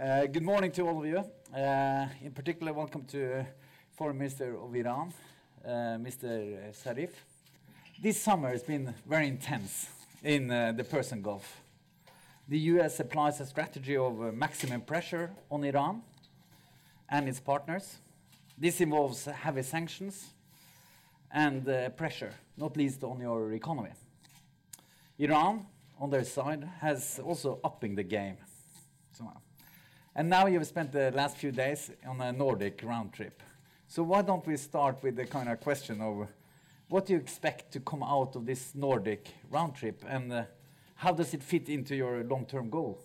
Uh, good morning to all of you. Uh, in particular, welcome to Foreign Minister of Iran, uh, Mr. Zarif. This summer has been very intense in uh, the Persian Gulf. The US applies a strategy of uh, maximum pressure on Iran and its partners. This involves heavy sanctions and uh, pressure, not least on your economy. Iran, on their side, has also upping the game. So, and now you've spent the last few days on a Nordic round trip. So why don't we start with the kind of question of what do you expect to come out of this Nordic round trip, and uh, how does it fit into your long-term goal?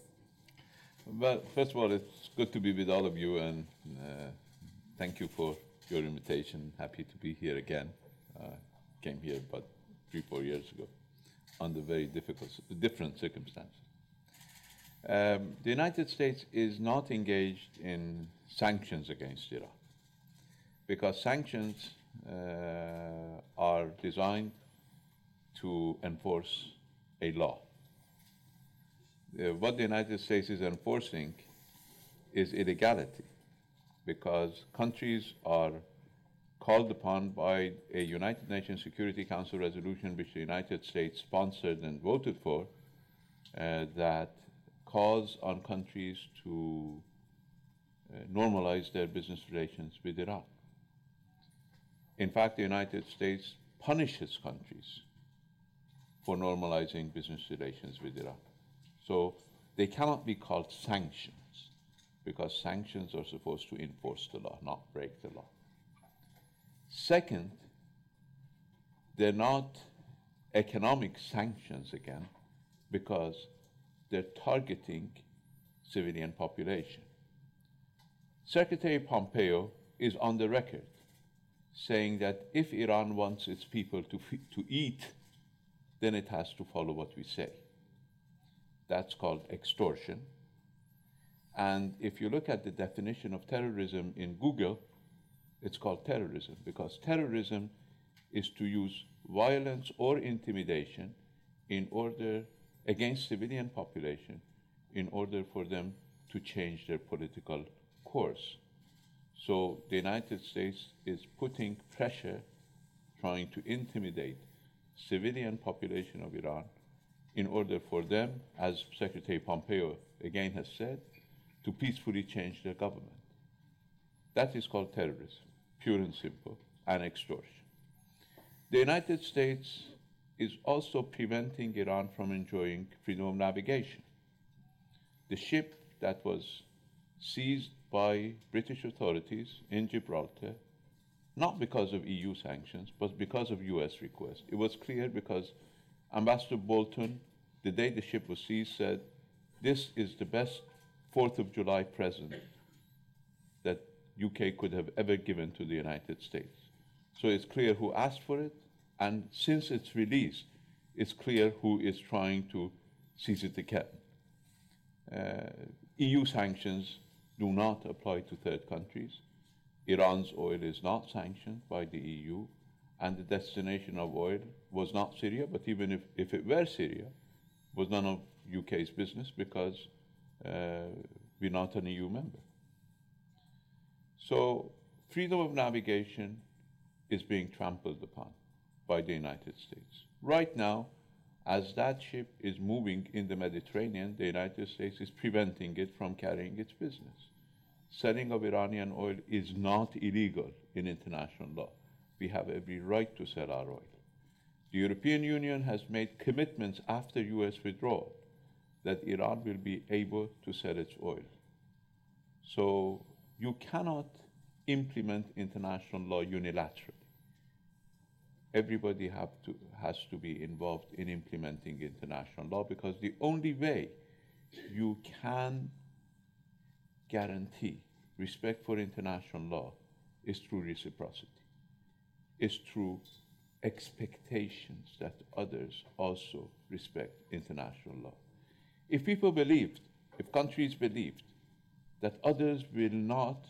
Well, first of all, it's good to be with all of you, and uh, thank you for your invitation. Happy to be here again. Uh, came here about three, four years ago under very difficult, different circumstances. Um, the United States is not engaged in sanctions against Iran because sanctions uh, are designed to enforce a law. Uh, what the United States is enforcing is illegality because countries are called upon by a United Nations Security Council resolution, which the United States sponsored and voted for, uh, that calls on countries to uh, normalize their business relations with Iran. In fact, the United States punishes countries for normalizing business relations with Iran. So they cannot be called sanctions because sanctions are supposed to enforce the law, not break the law. Second, they're not economic sanctions again because they're targeting civilian population. Secretary Pompeo is on the record saying that if Iran wants its people to, to eat, then it has to follow what we say. That's called extortion. And if you look at the definition of terrorism in Google, it's called terrorism because terrorism is to use violence or intimidation in order against civilian population in order for them to change their political course. So the United States is putting pressure, trying to intimidate civilian population of Iran in order for them, as Secretary Pompeo again has said, to peacefully change their government. That is called terrorism, pure and simple, and extortion. The United States is also preventing Iran from enjoying freedom of navigation. The ship that was seized by British authorities in Gibraltar, not because of EU sanctions, but because of US request. It was clear because Ambassador Bolton, the day the ship was seized, said, This is the best 4th of July present that UK could have ever given to the United States. So it's clear who asked for it, and since its release, it's clear who is trying to seize it again. Uh, EU sanctions do not apply to third countries. Iran's oil is not sanctioned by the EU, and the destination of oil was not Syria, but even if, if it were Syria, was none of UK's business because uh, we're not an EU member. So freedom of navigation is being trampled upon by the United States. Right now, as that ship is moving in the Mediterranean, the United States is preventing it from carrying its business. Selling of Iranian oil is not illegal in international law. We have every right to sell our oil. The European Union has made commitments after US withdrawal that Iran will be able to sell its oil. So you cannot implement international law unilaterally everybody to, has to be involved in implementing international law because the only way you can guarantee respect for international law is through reciprocity, is through expectations that others also respect international law. If people believed, if countries believed that others will not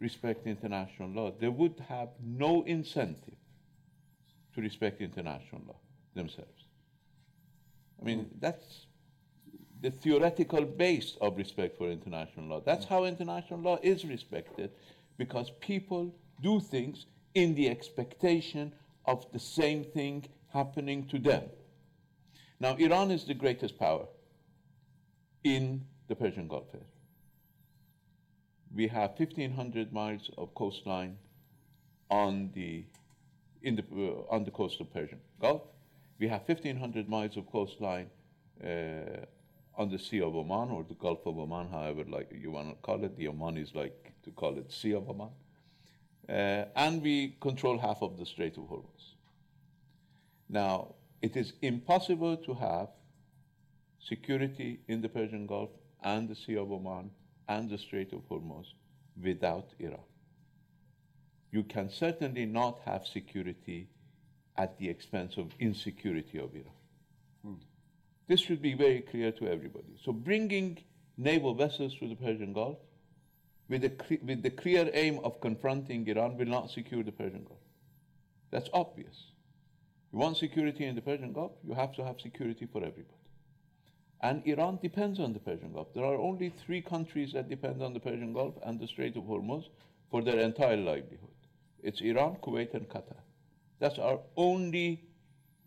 respect international law, they would have no incentive to respect international law themselves. I mean, that's the theoretical base of respect for international law. That's how international law is respected, because people do things in the expectation of the same thing happening to them. Now, Iran is the greatest power in the Persian Gulf area. We have 1,500 miles of coastline on the, in the, uh, on the coast of Persian Gulf. We have 1,500 miles of coastline uh, on the Sea of Oman or the Gulf of Oman, however like you want to call it. The Omanis like to call it Sea of Oman. Uh, and we control half of the Strait of Hormuz. Now, it is impossible to have security in the Persian Gulf and the Sea of Oman and the Strait of Hormuz without Iran. You can certainly not have security at the expense of insecurity of Iran. Hmm. This should be very clear to everybody. So, bringing naval vessels to the Persian Gulf with the, with the clear aim of confronting Iran will not secure the Persian Gulf. That's obvious. You want security in the Persian Gulf, you have to have security for everybody. And Iran depends on the Persian Gulf. There are only three countries that depend on the Persian Gulf and the Strait of Hormuz for their entire livelihood. It's Iran, Kuwait, and Qatar. That's our only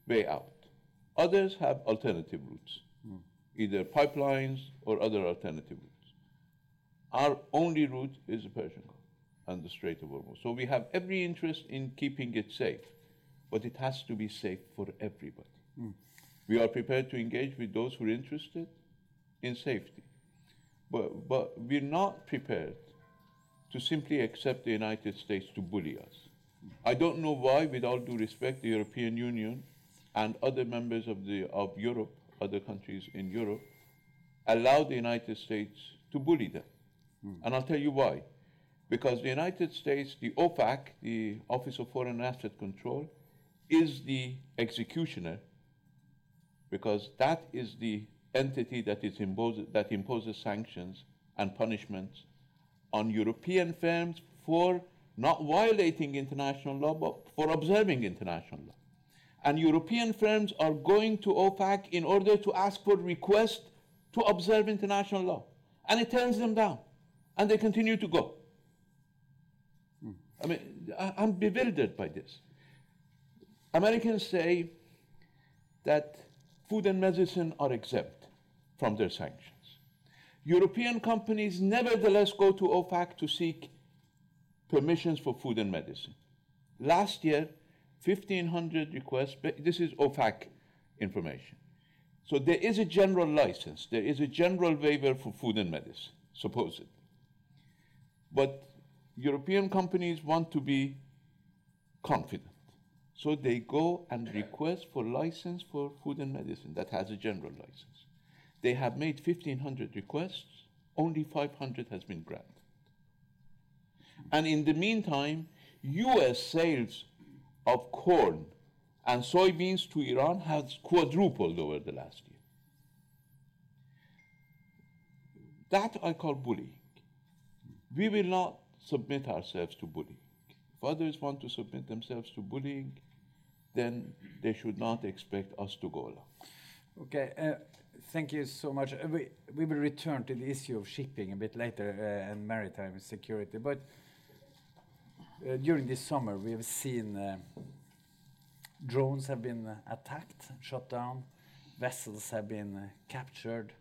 way out. Others have alternative routes, mm. either pipelines or other alternative routes. Our only route is the Persian Gulf and the Strait of Hormuz. So we have every interest in keeping it safe, but it has to be safe for everybody. Mm. We are prepared to engage with those who are interested in safety. But, but we're not prepared to simply accept the United States to bully us. I don't know why, with all due respect, the European Union and other members of, the, of Europe, other countries in Europe, allow the United States to bully them. Mm. And I'll tell you why. Because the United States, the OFAC, the Office of Foreign Asset Control, is the executioner because that is the entity that, is impose, that imposes sanctions and punishments on European firms for not violating international law, but for observing international law. And European firms are going to OFAC in order to ask for request to observe international law. And it turns them down. And they continue to go. Hmm. I mean, I'm bewildered by this. Americans say that food and medicine are exempt from their sanctions. European companies nevertheless go to OFAC to seek permissions for food and medicine. Last year, 1,500 requests, this is OFAC information. So there is a general license, there is a general waiver for food and medicine, supposedly. But European companies want to be confident. So they go and request for license for food and medicine that has a general license. They have made 1,500 requests, only 500 has been granted. And in the meantime, US sales of corn and soybeans to Iran has quadrupled over the last year. That I call bullying. We will not submit ourselves to bullying. If others want to submit themselves to bullying, then they should not expect us to go along. Okay. Uh, thank you so much. Uh, we, we will return to the issue of shipping a bit later uh, and maritime security. But uh, during this summer, we have seen uh, drones have been uh, attacked, shot down, vessels have been captured.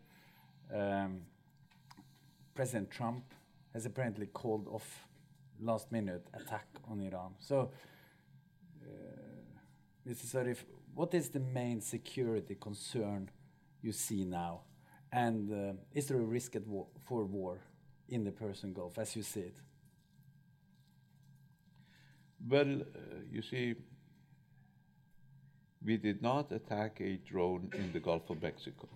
Um, President Trump has apparently called off last minute attack on Iran. So Mr. Zarif, what is the main security concern you see now? And uh, is there a risk war for war in the Persian Gulf as you see it? Well, uh, you see, we did not attack a drone in the Gulf of Mexico.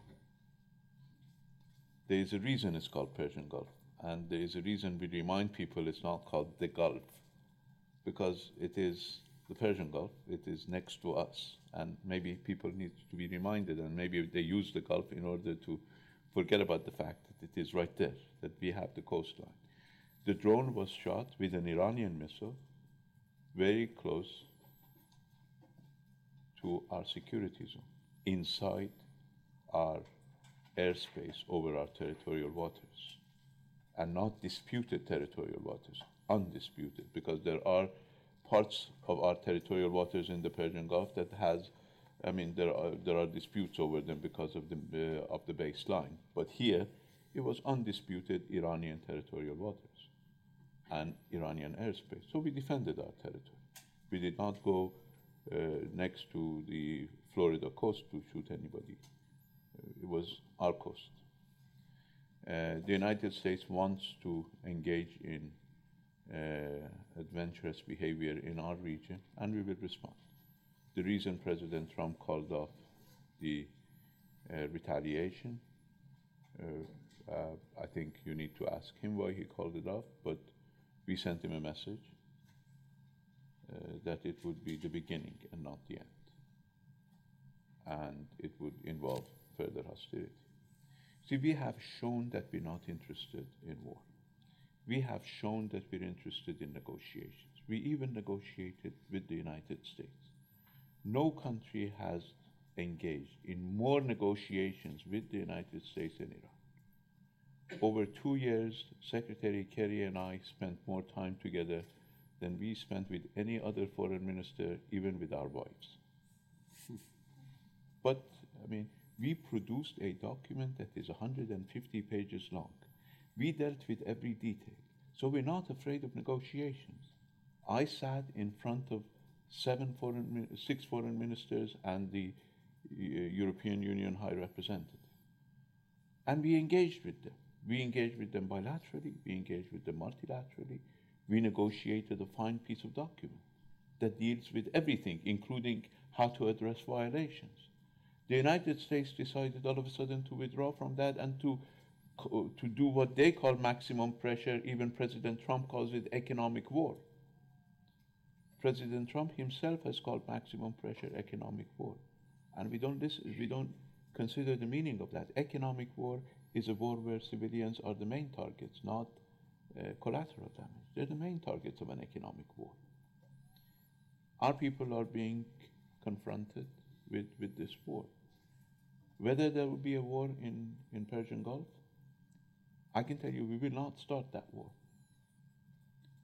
There is a reason it's called Persian Gulf, and there is a reason we remind people it's not called the Gulf, because it is the Persian Gulf. It is next to us, and maybe people need to be reminded, and maybe they use the Gulf in order to forget about the fact that it is right there, that we have the coastline. The drone was shot with an Iranian missile very close to our security zone, inside our airspace over our territorial waters and not disputed territorial waters, undisputed, because there are parts of our territorial waters in the Persian Gulf that has, I mean, there are, there are disputes over them because of the, uh, of the baseline. But here, it was undisputed Iranian territorial waters and Iranian airspace. So we defended our territory. We did not go uh, next to the Florida coast to shoot anybody. Uh, it was our coast. Uh, the United States wants to engage in adventurous behavior in our region, and we will respond. The reason President Trump called off the uh, retaliation, uh, I think you need to ask him why he called it off, but we sent him a message that it would be the beginning and not the end and it would involve further hostility. See, we have shown that we're not interested in war. We have shown that we're interested in negotiations. We even negotiated with the United States. No country has engaged in more negotiations with the United States than Iran. Over two years, Secretary Kerry and I spent more time together than we spent with any other foreign minister, even with our wives. But, I mean, we produced a document that is 150 pages long. We dealt with every detail. So we're not afraid of negotiations. I sat in front of seven foreign, six foreign ministers and the uh, European Union High Representative. And we engaged with them. We engaged with them bilaterally, we engaged with them multilaterally. We negotiated a fine piece of document that deals with everything, including how to address violations. The United States decided all of a sudden to withdraw from that and to to do what they call maximum pressure. Even President Trump calls it economic war. President Trump himself has called maximum pressure economic war, and we don't listen, we don't consider the meaning of that. Economic war is a war where civilians are the main targets, not uh, collateral damage. They're the main targets of an economic war. Our people are being confronted with, with this war. Whether there will be a war in, in Persian Gulf, I can tell you we will not start that war.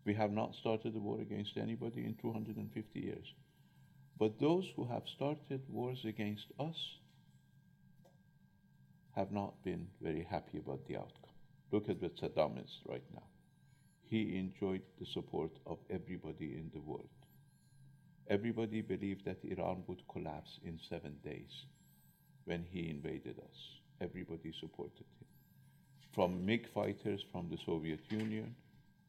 We have not started a war against anybody in 250 years. But those who have started wars against us have not been very happy about the outcome. Look at what Saddam is right now. He enjoyed the support of everybody in the world. Everybody believed that Iran would collapse in seven days when he invaded us. Everybody supported him. From MiG fighters from the Soviet Union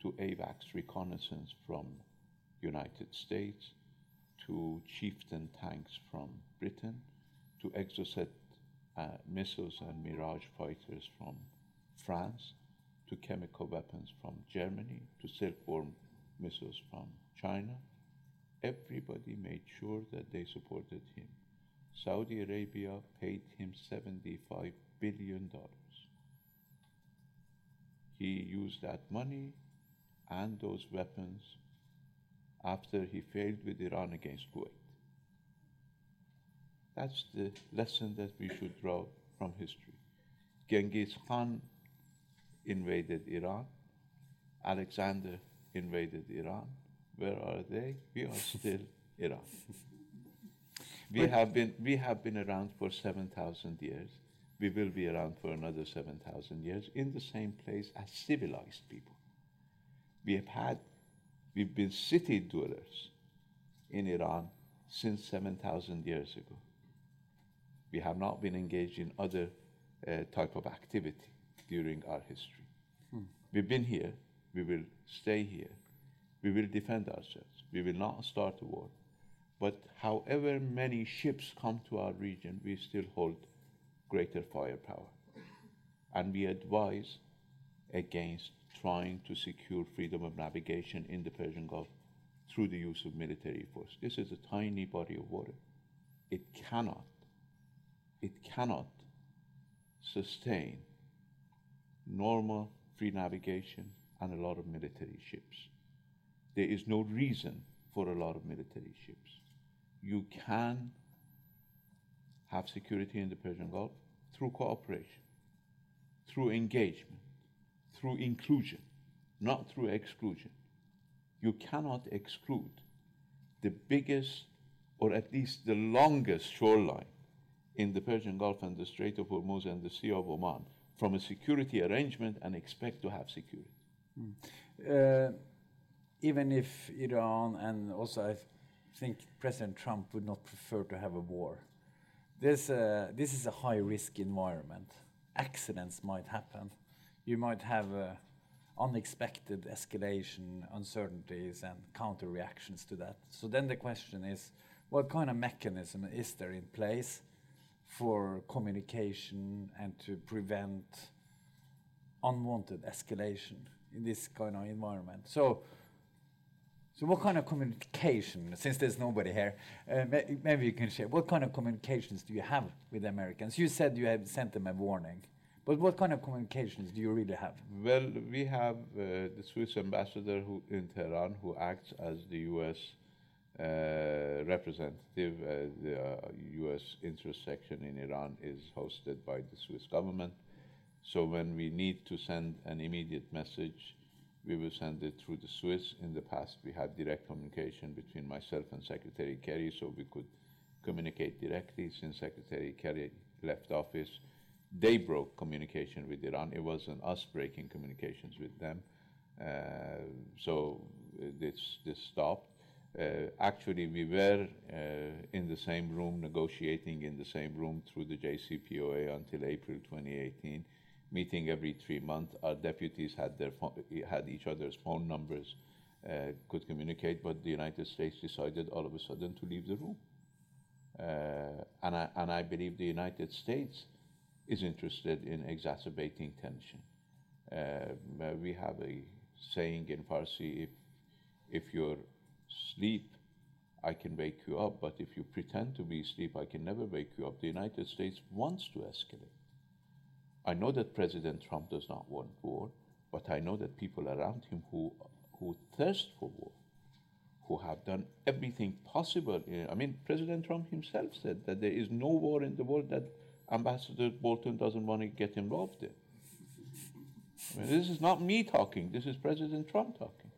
to AWACS reconnaissance from United States to Chieftain tanks from Britain to Exocet uh, missiles and Mirage fighters from France to chemical weapons from Germany to Silkworm missiles from China everybody made sure that they supported him. Saudi Arabia paid him $75 billion. He used that money and those weapons after he failed with Iran against Kuwait. That's the lesson that we should draw from history. Genghis Khan invaded Iran, Alexander invaded Iran, where are they? We are still Iran. We have been we have been around for seven thousand years. We will be around for another seven thousand years in the same place as civilized people. We have had we've been city dwellers in Iran since seven thousand years ago. We have not been engaged in other uh, type of activity during our history. Hmm. We've been here. We will stay here we will defend ourselves. We will not start a war. But however many ships come to our region, we still hold greater firepower. And we advise against trying to secure freedom of navigation in the Persian Gulf through the use of military force. This is a tiny body of water. It cannot, it cannot sustain normal free navigation and a lot of military ships there is no reason for a lot of military ships. You can have security in the Persian Gulf through cooperation. through engagement, through inclusion, not through exclusion. You cannot exclude the biggest, or at least the longest shoreline in the Persian Gulf and the Strait of Hormuz and the Sea of Oman from a security arrangement and expect to have security. Mm. Uh, even if Iran and also I think President Trump would not prefer to have a war, this, this is a high risk environment. Accidents might happen. You might have uh, unexpected escalation, uncertainties, and counter reactions to that. So then the question is what kind of mechanism is there in place for communication and to prevent unwanted escalation in this kind of environment. So, so what kind of communication, since there's nobody here, uh, maybe you can share, what kind of communications do you have with the Americans? You said you have sent them a warning, but what kind of communications do you really have? Well, we have uh, the Swiss ambassador who, in Tehran who acts as the U.S. Uh, representative. Uh, the U.S. Uh, interest section in Iran is hosted by the Swiss government. So when we need to send an immediate message, we will send it through the Swiss. In the past, we had direct communication between myself and Secretary Kerry, so we could communicate directly. Since Secretary Kerry left office, they broke communication with Iran. It wasn't us breaking communications with them. Uh, so this, this stopped. Uh, actually, we were uh, in the same room, negotiating in the same room through the JCPOA until April 2018, meeting every three months. Our deputies had, their had each other's phone numbers, uh, could communicate, but the United States decided all of a sudden to leave the room. Uh, and, I, and I believe the United States is interested in exacerbating tension. Uh, we have a saying in Farsi if, if you're asleep, I can wake you up, but if you pretend to be asleep, I can never wake you up. The United States wants to escalate. I know that President Trump does not want war, but I know that people around him who, who thirst for war, who have done everything possible. I mean, President Trump himself said that there is no war in the world that Ambassador Bolton doesn't want to get involved in. I mean, this is not me talking, this is President Trump talking.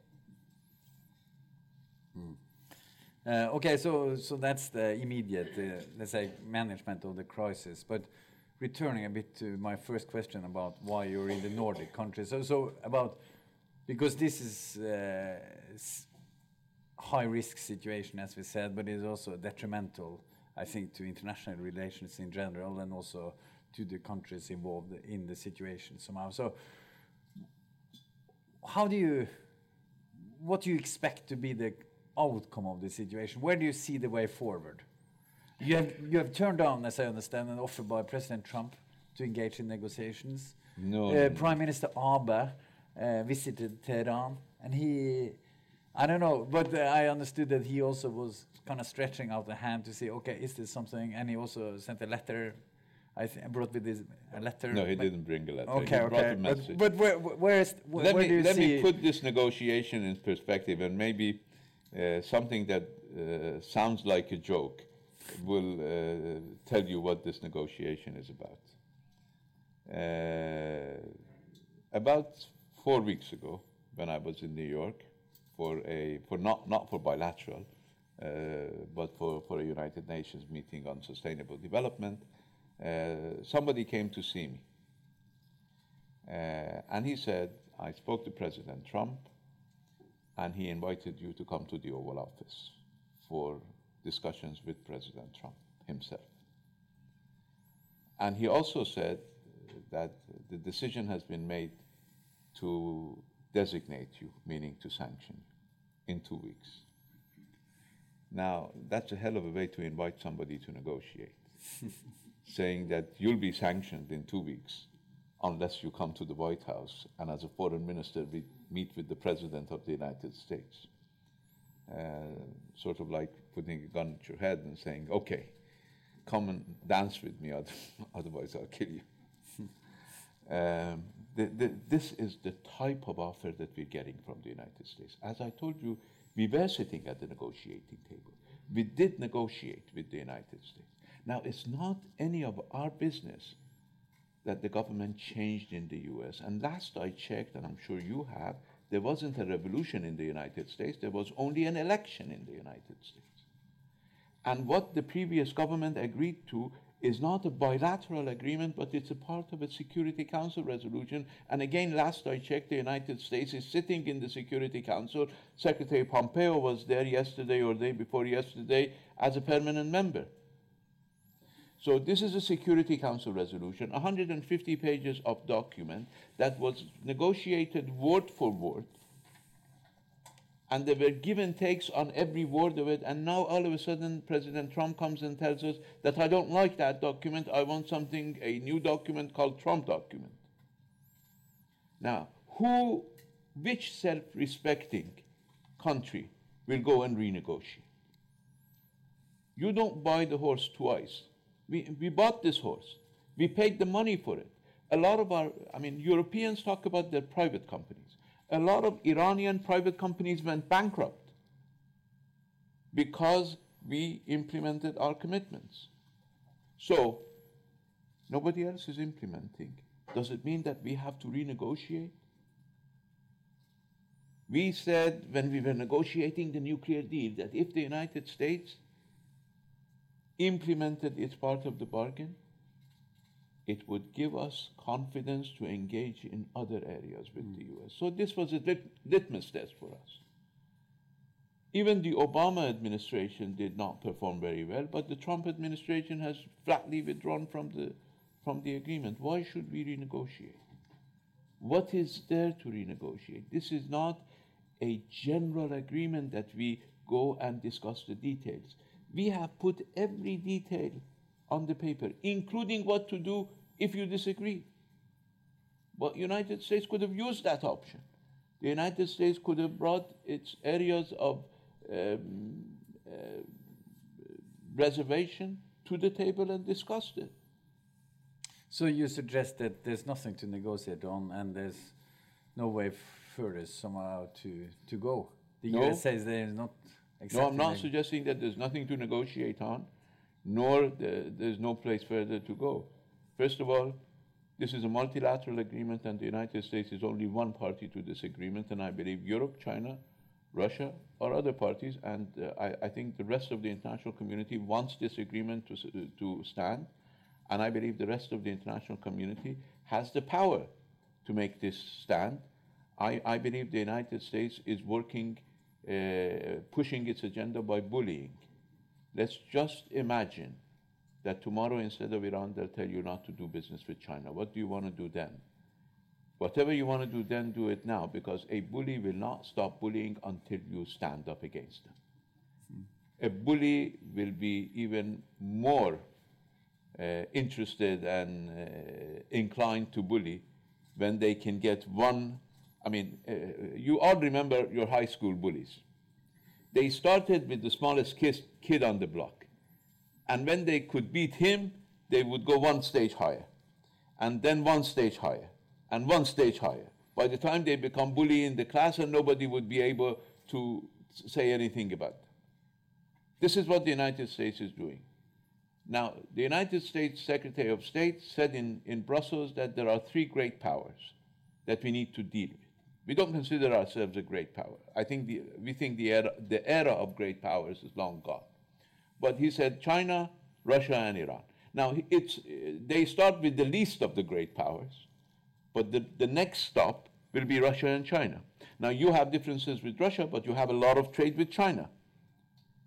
Uh, okay, so so that's the immediate, uh, let's say, management of the crisis. But returning a bit to my first question about why you're in the Nordic countries. So, so about because this is uh, high risk situation, as we said, but it's also detrimental, I think, to international relations in general, and also to the countries involved in the situation somehow. So, how do you, what do you expect to be the outcome of the situation? Where do you see the way forward? You have, you have turned down, as I understand, an offer by President Trump to engage in negotiations. No. Uh, Prime Minister Abe uh, visited Tehran, and he, I don't know, but uh, I understood that he also was kind of stretching out the hand to say, okay, is this something? And he also sent a letter. I brought with this a letter. No, he didn't bring a letter. Okay, he okay. But, but, where, where is where, let where me, let me put this negotiation in perspective, and maybe uh, something that uh, sounds like a joke will uh, tell you what this negotiation is about. about four weeks ago, when I was in New York for a for not not for bilateral, uh, but for, for a United Nations meeting on sustainable development, uh, somebody came to see me. Uh, and he said, I spoke to President Trump, and he invited you to come to the Oval Office for discussions with President Trump himself. And he also said that the decision has been made to designate you, meaning to sanction you, in two weeks. Now, that's a hell of a way to invite somebody to negotiate, saying that you'll be sanctioned in two weeks unless you come to the White House and, as a foreign minister, meet with the President of the United States. Uh, sort of like putting a gun at your head and saying, okay, come and dance with me, otherwise I'll kill you. um, the, the, this is the type of offer that we're getting from the United States. As I told you, we were sitting at the negotiating table. We did negotiate with the United States. Now, it's not any of our business that the government changed in the US. And last I checked, and I'm sure you have, there wasn't a revolution in the United States, there was only an election in the United States. And what the previous government agreed to is not a bilateral agreement, but it's a part of a Security Council resolution. And again, last I checked, the United States is sitting in the Security Council. Secretary Pompeo was there yesterday or the day before yesterday as a permanent member. So this is a Security Council resolution, 150 pages of document that was negotiated word for word. And there were give and takes on every word of it. And now all of a sudden, President Trump comes and tells us that I don't like that document. I want something, a new document called Trump document. Now, who, which self-respecting country will go and renegotiate? You don't buy the horse twice. We, we bought this horse. We paid the money for it. A lot of our, I mean, Europeans talk about their private companies. A lot of Iranian private companies went bankrupt because we implemented our commitments. So, nobody else is implementing. Does it mean that we have to renegotiate? We said when we were negotiating the nuclear deal that if the United States implemented its part of the bargain, it would give us confidence to engage in other areas with mm. the US. So this was a lit- litmus test for us. Even the Obama administration did not perform very well, but the Trump administration has flatly withdrawn from the, from the agreement. Why should we renegotiate? What is there to renegotiate? This is not a general agreement that we go and discuss the details we have put every detail on the paper, including what to do if you disagree. But United States could have used that option. The United States could have brought its areas of um, uh, reservation to the table and discussed it. So you suggest that there's nothing to negotiate on, and there's no way further somehow to to go. The no. US says there is not no, I'm not suggesting that there's nothing to negotiate on, nor the, there's no place further to go. First of all, this is a multilateral agreement, and the United States is only one party to this agreement, and I believe Europe, China, Russia or other parties, and uh, I, I, think the rest of the international community wants this agreement to, to stand, and I believe the rest of the international community has the power to make this stand. I, I believe the United States is working uh, pushing its agenda by bullying. Let's just imagine that tomorrow, instead of Iran, they'll tell you not to do business with China. What do you want to do then? Whatever you want to do then, do it now, because a bully will not stop bullying until you stand up against them. A bully will be even more uh, interested and uh, inclined to bully when they can get one I mean, uh, you all remember your high school bullies. They started with the smallest kid, kid on the block. And when they could beat him, they would go one stage higher, and then one stage higher, and one stage higher. By the time they become bully in the class, and nobody would be able to say anything about them. This is what the United States is doing. Now, the United States Secretary of State said in, in Brussels that there are three great powers that we need to deal with. We don't consider ourselves a great power. I think the, we think the era, the era of great powers is long gone. But he said China, Russia, and Iran. Now, it's, they start with the least of the great powers, but the, the next stop will be Russia and China. Now, you have differences with Russia, but you have a lot of trade with China.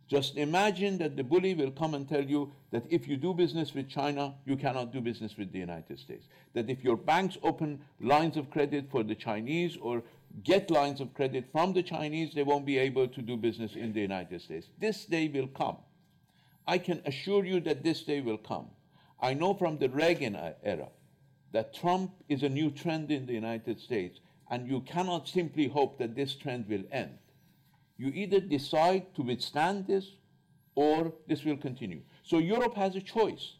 Just imagine that the bully will come and tell you that if you do business with China, you cannot do business with the United States. That if your banks open lines of credit for the Chinese or get lines of credit from the Chinese, they won't be able to do business in the United States. This day will come. I can assure you that this day will come. I know from the Reagan era that Trump is a new trend in the United States, and you cannot simply hope that this trend will end. You either decide to withstand this or this will continue. So Europe has a choice.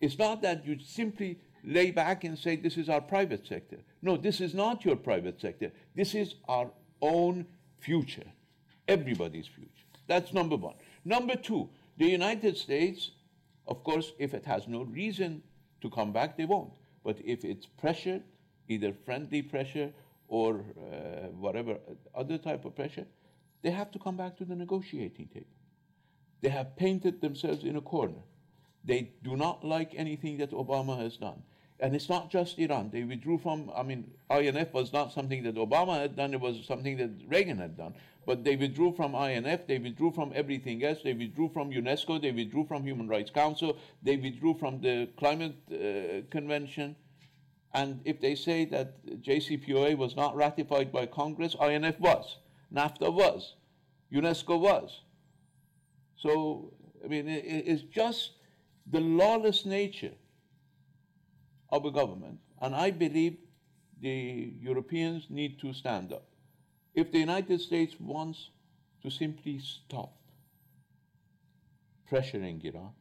It's not that you simply lay back and say, this is our private sector. No, this is not your private sector. This is our own future, everybody's future. That's number one. Number two, the United States, of course, if it has no reason to come back, they won't. But if it's pressured, either friendly pressure or uh, whatever other type of pressure, they have to come back to the negotiating table. They have painted themselves in a corner. They do not like anything that Obama has done. And it's not just Iran. They withdrew from, I mean, INF was not something that Obama had done, it was something that Reagan had done. But they withdrew from INF, they withdrew from everything else, they withdrew from UNESCO, they withdrew from Human Rights Council, they withdrew from the Climate uh, Convention. And if they say that JCPOA was not ratified by Congress, INF was, NAFTA was, UNESCO was. So, I mean, it, it's just the lawless nature of a government. And I believe the Europeans need to stand up. If the United States wants to simply stop pressuring Iran,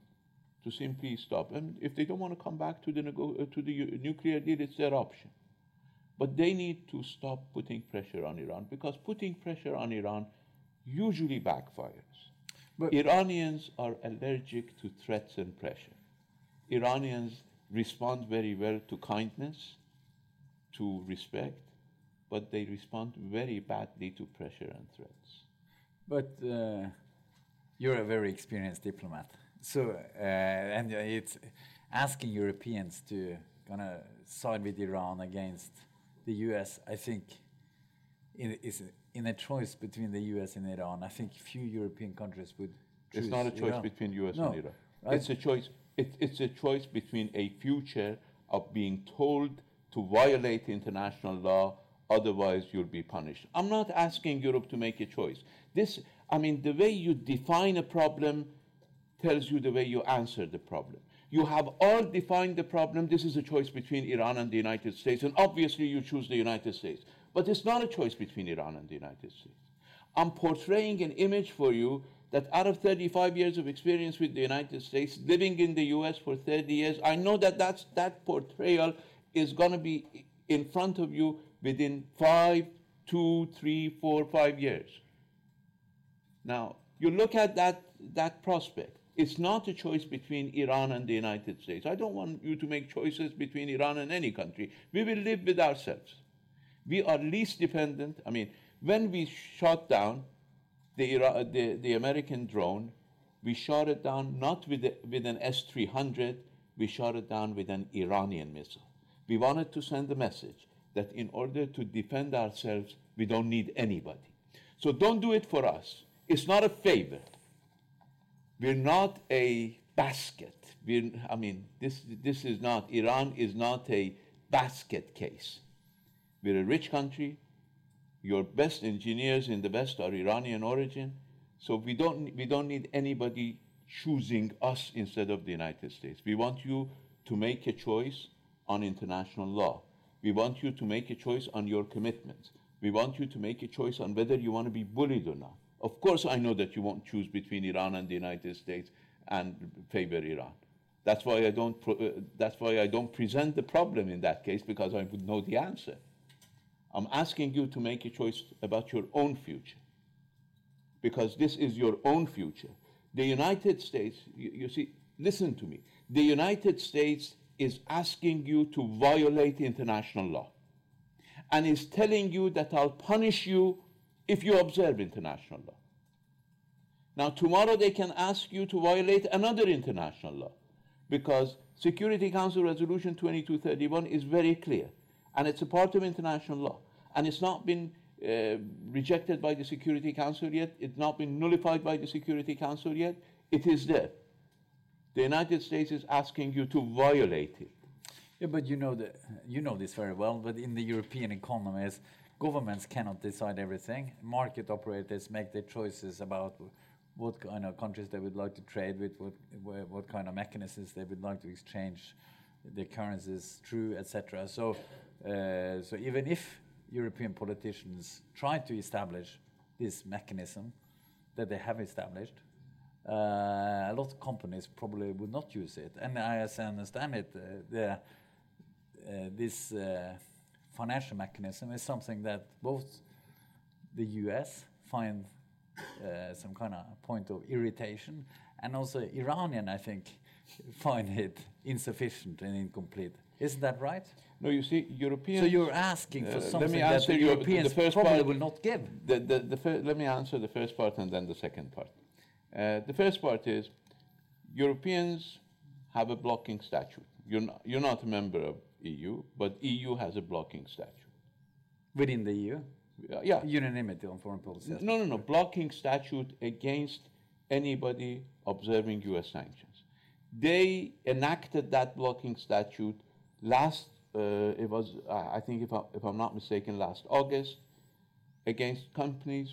to simply stop, and if they don't want to come back to the, nego- uh, to the nuclear deal, it's their option. But they need to stop putting pressure on Iran because putting pressure on Iran usually backfires. But Iranians are allergic to threats and pressure. Iranians respond very well to kindness, to respect, but they respond very badly to pressure and threats. But uh, you're a very experienced diplomat, so uh, and it's asking Europeans to kind of side with Iran against the U.S. I think is in a choice between the U.S. and Iran. I think few European countries would. Choose It's not a choice Iran. between U.S. No, and Iran. right? It's a choice. It, it's a choice between a future of being told to violate international law, otherwise you'll be punished. I'm not asking Europe to make a choice. This, I mean, the way you define a problem tells you the way you answer the problem. You have all defined the problem. This is a choice between Iran and the United States, and obviously you choose the United States. But it's not a choice between Iran and the United States. I'm portraying an image for you that out of 35 years of experience with the United States, living in the US for 30 years, I know that that's, that portrayal is going to be in front of you within five, two, three, four, five years. Now, you look at that, that prospect. It's not a choice between Iran and the United States. I don't want you to make choices between Iran and any country. We will live with ourselves. We are least dependent. I mean, when we shot down the, the, the American drone, we shot it down not with, the, with an S 300, we shot it down with an Iranian missile. We wanted to send a message that in order to defend ourselves, we don't need anybody. So don't do it for us. It's not a favor. We're not a basket. We're, I mean, this, this is not, Iran is not a basket case. We're a rich country. Your best engineers in the West are Iranian origin. So we don't, we don't need anybody choosing us instead of the United States. We want you to make a choice on international law. We want you to make a choice on your commitments. We want you to make a choice on whether you want to be bullied or not. Of course, I know that you won't choose between Iran and the United States and favor Iran. That's why I don't. Uh, that's why I don't present the problem in that case because I would know the answer. I'm asking you to make a choice about your own future because this is your own future. The United States, you, you see, listen to me. The United States is asking you to violate international law and is telling you that I'll punish you if you observe international law. Now, tomorrow they can ask you to violate another international law because Security Council Resolution 2231 is very clear and it's a part of international law and it's not been uh, rejected by the Security Council yet, it's not been nullified by the Security Council yet, it is there. The United States is asking you to violate it. Yeah, but you know the, you know this very well. But in the European economies, governments cannot decide everything. Market operators make their choices about what kind of countries they would like to trade with, what what kind of mechanisms they would like to exchange their currencies through, etc. So, uh, so even if European politicians try to establish this mechanism that they have established, uh, a lot of companies probably would not use it. And I, as I understand it, uh, the, uh, this uh, financial mechanism is something that both the US find uh, some kind of point of irritation, and also Iranian, I think, find it insufficient and incomplete. Isn't that right? No, you see, Europeans. So you're asking Uh, for let me something that the your- the Europeans first probably part. will not give. The, the, the fir- let me answer the first part and then the second part. Uh, the first part is Europeans have a blocking statute. You're not, you're not a member of EU, but EU has a blocking statute. Within the EU, Uh, yeah. unanimity on foreign policy. No, no, no. Blocking statute against anybody observing U.S. sanctions. They enacted that blocking statute last. Uh, it was, uh, I think, if, I, if I'm not mistaken, last August, against companies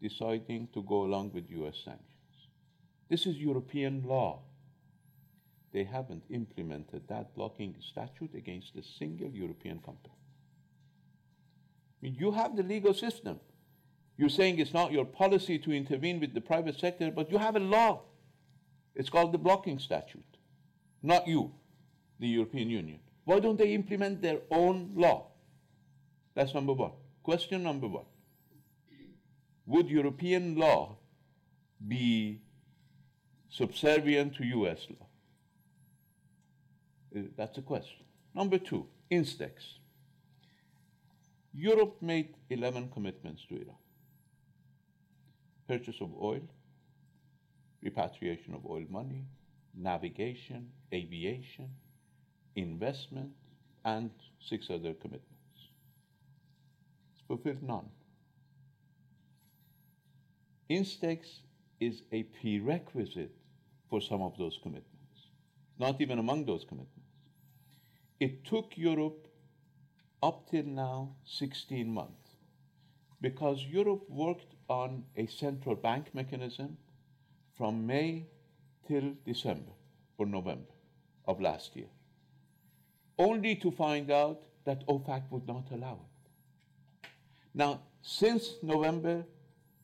deciding to go along with U.S. sanctions. This is European law. They haven't implemented that blocking statute against a single European company. I mean, you have the legal system. You're saying it's not your policy to intervene with the private sector, but you have a law. It's called the blocking statute. Not you, the European Union. Why don't they implement their own law? That's number one. Question number one Would European law be subservient to US law? Uh, That's a question. Number two, Instex. Europe made 11 commitments to Iran purchase of oil, repatriation of oil money, navigation, aviation, investment, and six other commitments. It's fulfilled none. Instex is a prerequisite for some of those commitments, not even among those commitments. It took Europe up till now 16 months because Europe worked on a central bank mechanism from May till December or November of last year, only to find out that OFAC would not allow it. Now, since November,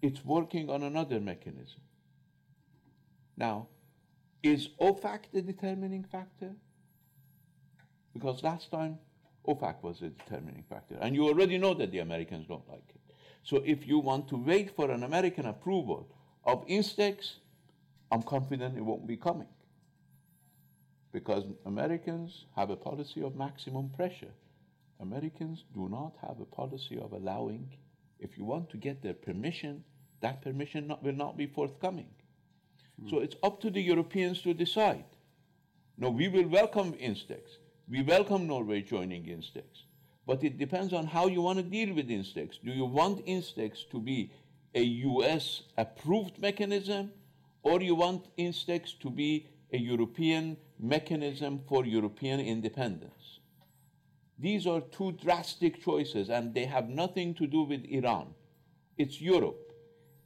it's working on another mechanism. Now, is OFAC the determining factor? Because last time, OFAC was the determining factor. And you already know that the Americans don't like it. So if you want to wait for an American approval of Instex, I'm confident it won't be coming. Because Americans have a policy of maximum pressure. Americans do not have a policy of allowing, if you want to get their permission, that permission not, will not be forthcoming. Hmm. So it's up to the Europeans to decide. No, we will welcome Instex. We welcome Norway joining Instex. But it depends on how you want to deal with Instex. Do you want Instex to be a US approved mechanism, or do you want Instex to be a European mechanism for European independence? These are two drastic choices, and they have nothing to do with Iran. It's Europe.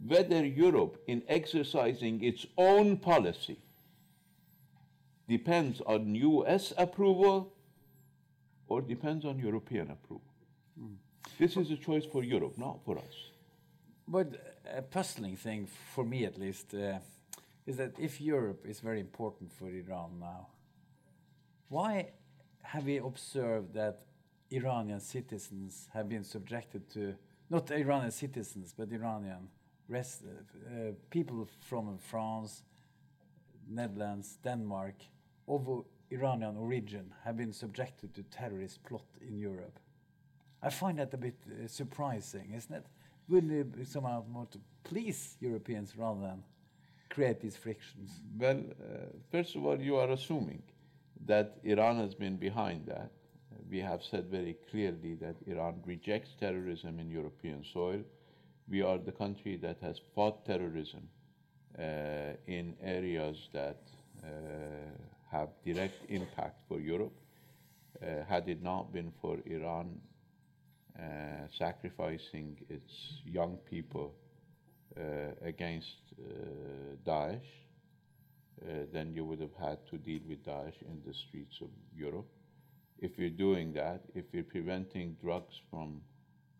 Whether Europe, in exercising its own policy, depends on US approval or depends on European approval. This is a choice for Europe, not for us. But a puzzling thing, for me at least, uh, is that if Europe is very important for Iran now, why have we observed that Iranian citizens have been subjected to, not Iranian citizens, but Iranian rest, uh, uh, people from France, Netherlands, Denmark, of Iranian origin have been subjected to terrorist plot in Europe? I find that a bit uh, surprising, isn't it? Wouldn't it be somehow more to please Europeans rather than create these frictions? Well, uh, first of all, you are assuming that Iran has been behind that. We have said very clearly that Iran rejects terrorism in European soil. We are the country that has fought terrorism uh, in areas that uh, have direct impact for Europe. Uh, had it not been for Iran uh, sacrificing its young people uh, against uh, Daesh, uh, then you would have had to deal with Daesh in the streets of Europe. If you're doing that, if you're preventing drugs from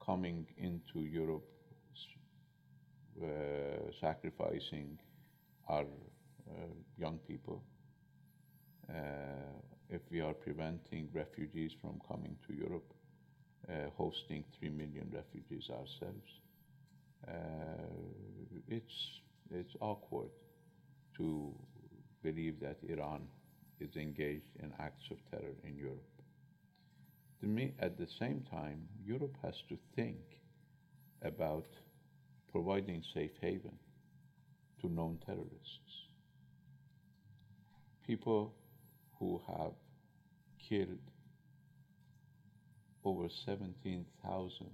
coming into Europe, uh, sacrificing our young people, if we are preventing refugees from coming to Europe, uh, hosting 3 million refugees ourselves, uh, it's, it's awkward to believe that Iran is engaged in acts of terror in Europe. the me, at the same time, Europe has to think about providing safe haven to known terrorists. People who have killed over 17,000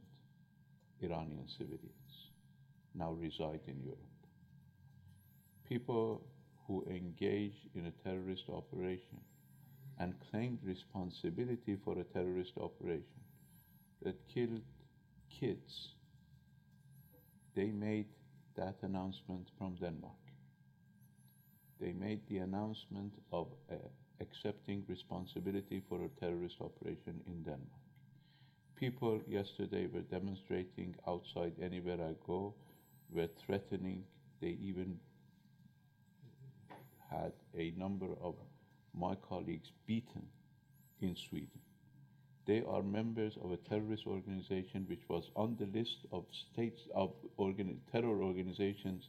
Iranian civilians now reside in Europe. People who engaged in a terrorist operation and claimed responsibility for a terrorist operation that killed kids, they made that announcement from Denmark. They made the announcement of uh, accepting responsibility for a terrorist operation in Denmark. People yesterday were demonstrating outside anywhere I go, were threatening, they even had a number of my colleagues beaten in Sweden. They are members of a terrorist organization which was on the list of states of organi- terror organizations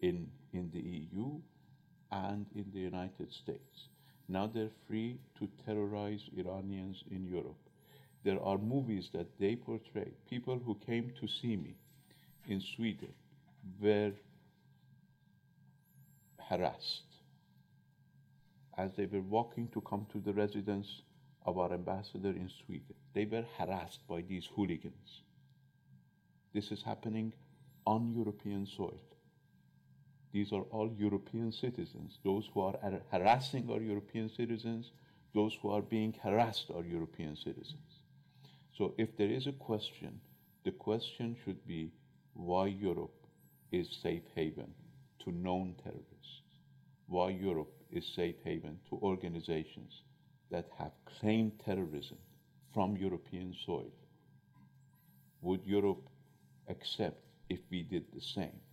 in, in the EU and in the United States. Now they're free to terrorize Iranians in Europe. There are movies that they portray. People who came to see me in Sweden were harassed as they were walking to come to the residence of our ambassador in Sweden. They were harassed by these hooligans. This is happening on European soil. These are all European citizens. Those who are har- harassing are European citizens. Those who are being harassed are European citizens. So if there is a question, the question should be why Europe is safe haven to known terrorists. Why Europe is safe haven to organizations that have claimed terrorism from European soil. Would Europe accept if we did the same?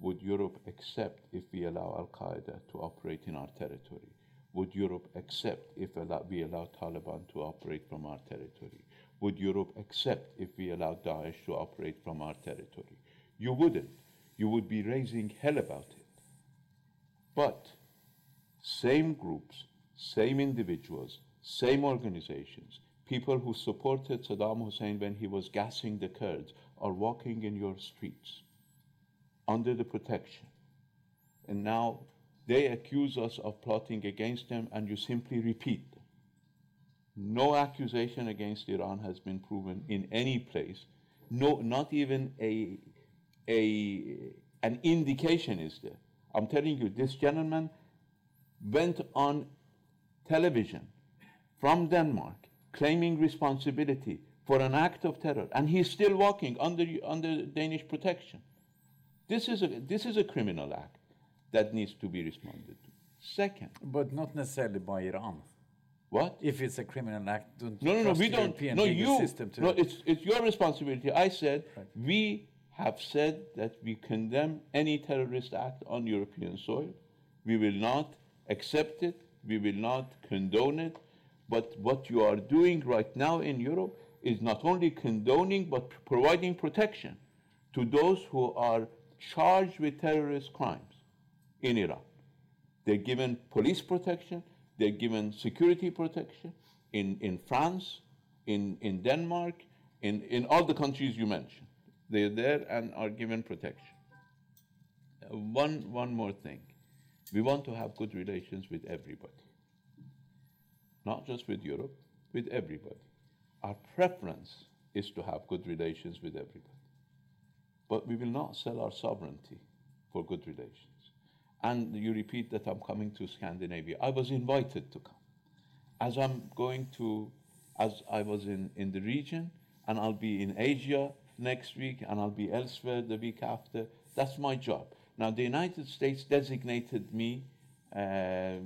Would Europe accept if we allow Al Qaeda to operate in our territory? Would Europe accept if we allow Taliban to operate from our territory? Would Europe accept if we allow Daesh to operate from our territory? You wouldn't. You would be raising hell about it. But same groups, same individuals, same organizations, people who supported Saddam Hussein when he was gassing the Kurds are walking in your streets under the protection. And now they accuse us of plotting against them, and you simply repeat. No accusation against Iran has been proven in any place. No, not even a, a, an indication is there. I'm telling you, this gentleman went on television from Denmark claiming responsibility for an act of terror, and he's still walking under, under Danish protection. This is, a, this is a criminal act that needs to be responded to. Second, But not necessarily by Iran. what? If it's a criminal act, don't No, no, no, we don't. European No, you. system to No, it's, it's your responsibility. I said, we have said that we condemn any terrorist act on European soil. We will not accept it. We will not condone it. But what you are doing right now in Europe is not only condoning, but providing protection to those who are charged with terrorist crimes in Iraq. They're given police protection, they're given security protection in, in France, in, in Denmark, in, in all the countries you mentioned. They're there and are given protection. Uh, One, one more thing. We want to have good relations with everybody, not just with Europe, with everybody. Our preference is to have good relations with everybody. But we will not sell our sovereignty for good relations. And you repeat that I'm coming to Scandinavia. I was invited to come. As I'm going to, as I was in, in the region, and I'll be in Asia next week, and I'll be elsewhere the week after, that's my job. Now, the United States designated me uh,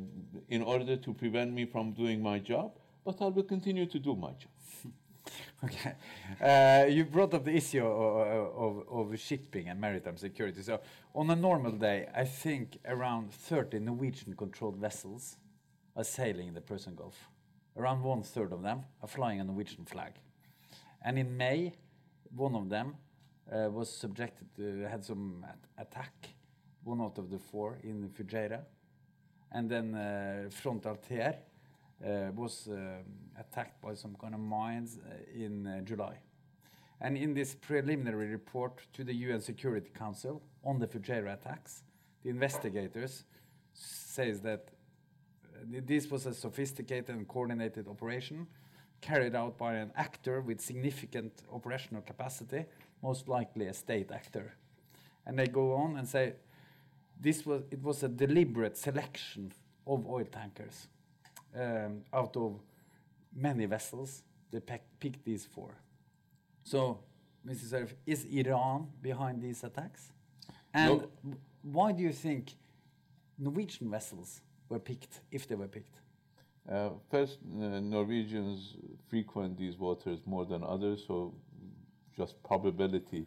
in order to prevent me from doing my job, but I will continue to do my job. Okay. Uh, you brought up the issue of, of, of shipping and maritime security. So, on a normal day, I think around 30 Norwegian controlled vessels are sailing in the Persian Gulf. Around one third of them are flying a Norwegian flag. And in May, one of them uh, was subjected to, had some at- attack, one out of the four in Fujairah. And then uh, Front Altair was um, attacked by some kind of mines uh, in July. And in this preliminary report to the UN Security Council on the Fujairah attacks, the investigators says that this was a sophisticated and coordinated operation carried out by an actor with significant operational capacity, most likely a state actor. And they go on and say this was it was a deliberate selection of oil tankers um, out of many vessels. They picked these four. So, Mr. Zarif, is Iran behind these attacks? And no. why do you think Norwegian vessels were picked, if they were picked? Uh, first, uh, Norwegians frequent these waters more than others, so just probability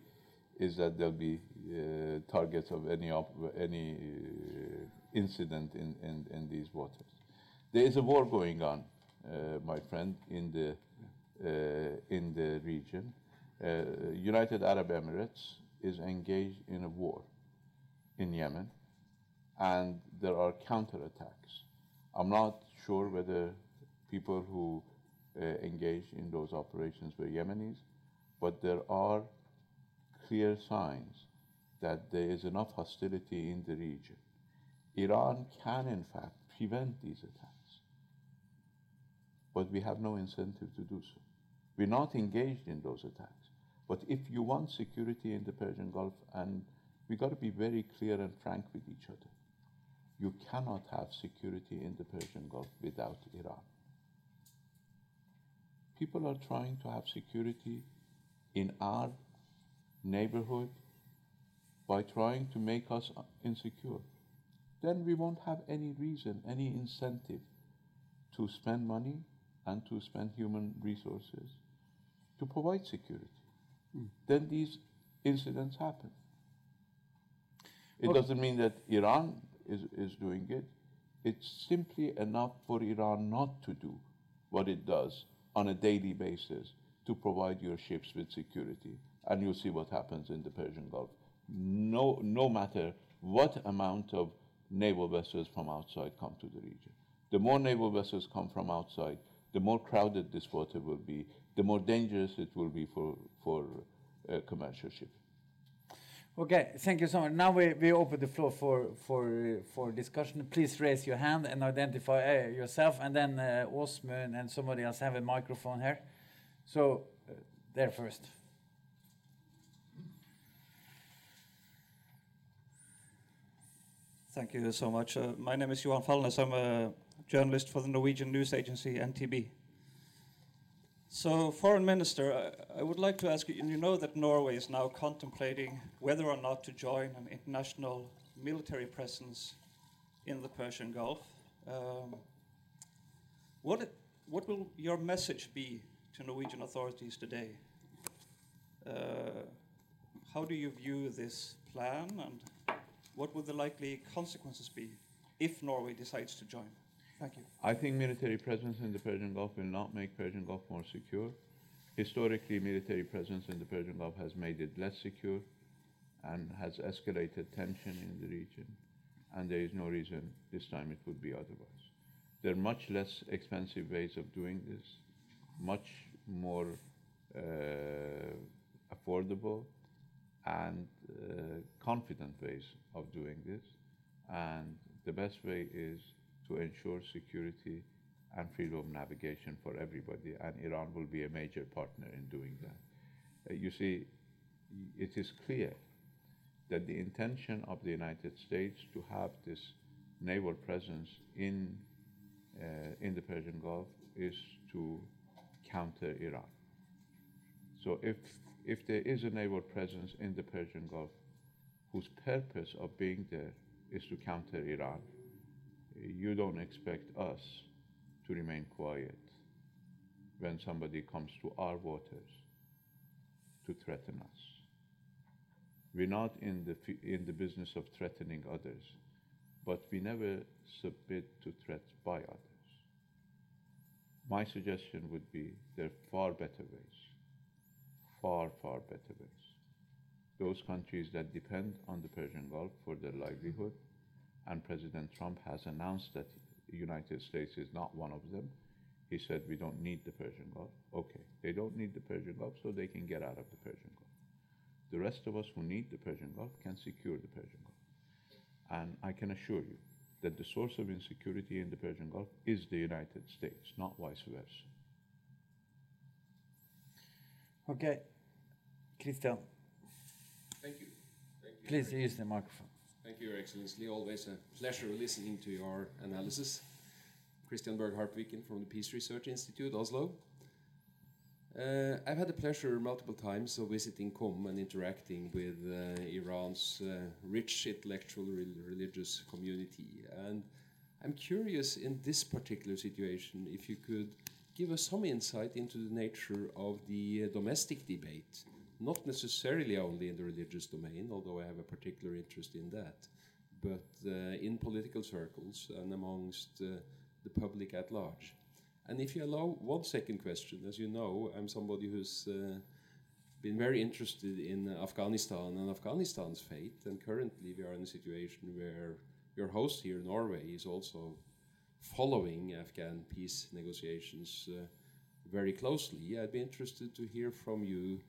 is that they'll be uh, targets of any any uh, incident in, in, in these waters. There is a war going on, uh, my friend, in the uh, in the region. United Arab Emirates is engaged in a war in Yemen, and there are counterattacks. I'm not sure whether people who uh, in those operations were Yemenis, but there are clear signs that there is enough hostility in the region. Iran can, in fact, prevent these attacks, but we have no incentive to do so. We're not engaged in those attacks. But if you want security in the Persian Gulf, and we've got to be very clear and frank with each other, you cannot have security in the Persian Gulf without Iran. People are trying to have security in our neighborhood by trying to make us insecure. Then we won't have any reason, any incentive to spend money and to spend human resources to provide security. Mm. Then these incidents happen. It okay. doesn't mean that Iran is, is doing it. It's simply enough for Iran not to do what it does on a daily basis to provide your ships with security. And you'll see what happens in the Persian Gulf. No, no matter what amount of naval vessels from outside come to the region. The more naval vessels come from outside, the more crowded this water will be, the more dangerous it will be for, for uh, commercial shipping. Okay, thank you so much. Now we, we open the floor for, for, for discussion. Please raise your hand and identify uh, yourself, and then uh, Osman and somebody else have a microphone here. So, uh, there first. Thank you so much. Uh, my name is Johan Falnes. I'm a journalist for the Norwegian news agency NTB. So, Foreign Minister, I, I, would like to ask you you know that Norway is now contemplating whether or not to join an international military presence in the Persian Gulf. Um, what, what will your message be to Norwegian authorities today? Uh, how do you view this plan, and what would the likely consequences be if Norway decides to join? Thank you. I think military presence in the Persian Gulf will not make Persian Gulf more secure. Historically, military presence in the Persian Gulf has made it less secure and has escalated tension in the region, and there is no reason this time it would be otherwise. There are much less expensive ways of doing this, much more uh, affordable and uh, confident ways of doing this, and the best way is to ensure security and freedom of navigation for everybody, and Iran will be a major partner in doing that. Uh, you see, it is clear that the intention of the United States to have this naval presence in, uh, in the Persian Gulf is to counter Iran. So if, if there is a naval presence in the Persian Gulf whose purpose of being there is to counter Iran, you don't expect us to remain quiet when somebody comes to our waters to threaten us. We're not in the, in the business of threatening others, but we never submit to threats by others. My suggestion would be there are far better ways, far, far better ways. Those countries that depend on the Persian Gulf for their livelihood and President Trump has announced that the United States is not one of them. he said, We don't need the Persian Gulf. Okay, they don't need the Persian Gulf, so they can get out of the Persian Gulf. The rest of us who need the Persian Gulf can secure the Persian Gulf. And I can assure you that the source of insecurity in the Persian Gulf is the United States, not vice versa. Okay, Kristian, Thank you. Thank you. please use the microphone. Thank you, Your Excellency. Always a pleasure listening to your analysis. Kristian Berg Harpviken from the Peace Research Institute, Oslo. Uh, I've had the pleasure multiple times of visiting Qom and interacting with uh, Iran's uh, rich intellectual rel religious community. And I'm curious in this particular situation if you could give us some insight into the nature of the uh, domestic debate, not necessarily only in the religious domain, although I have a particular interest in that, but uh, in political circles and amongst uh, the public at large. And if you allow one second question, as you know, I'm somebody who's uh, been very interested in Afghanistan and Afghanistan's fate, and currently we are in a situation where your host here, Norway, is also following Afghan peace negotiations uh, very closely. I'd be interested to hear from you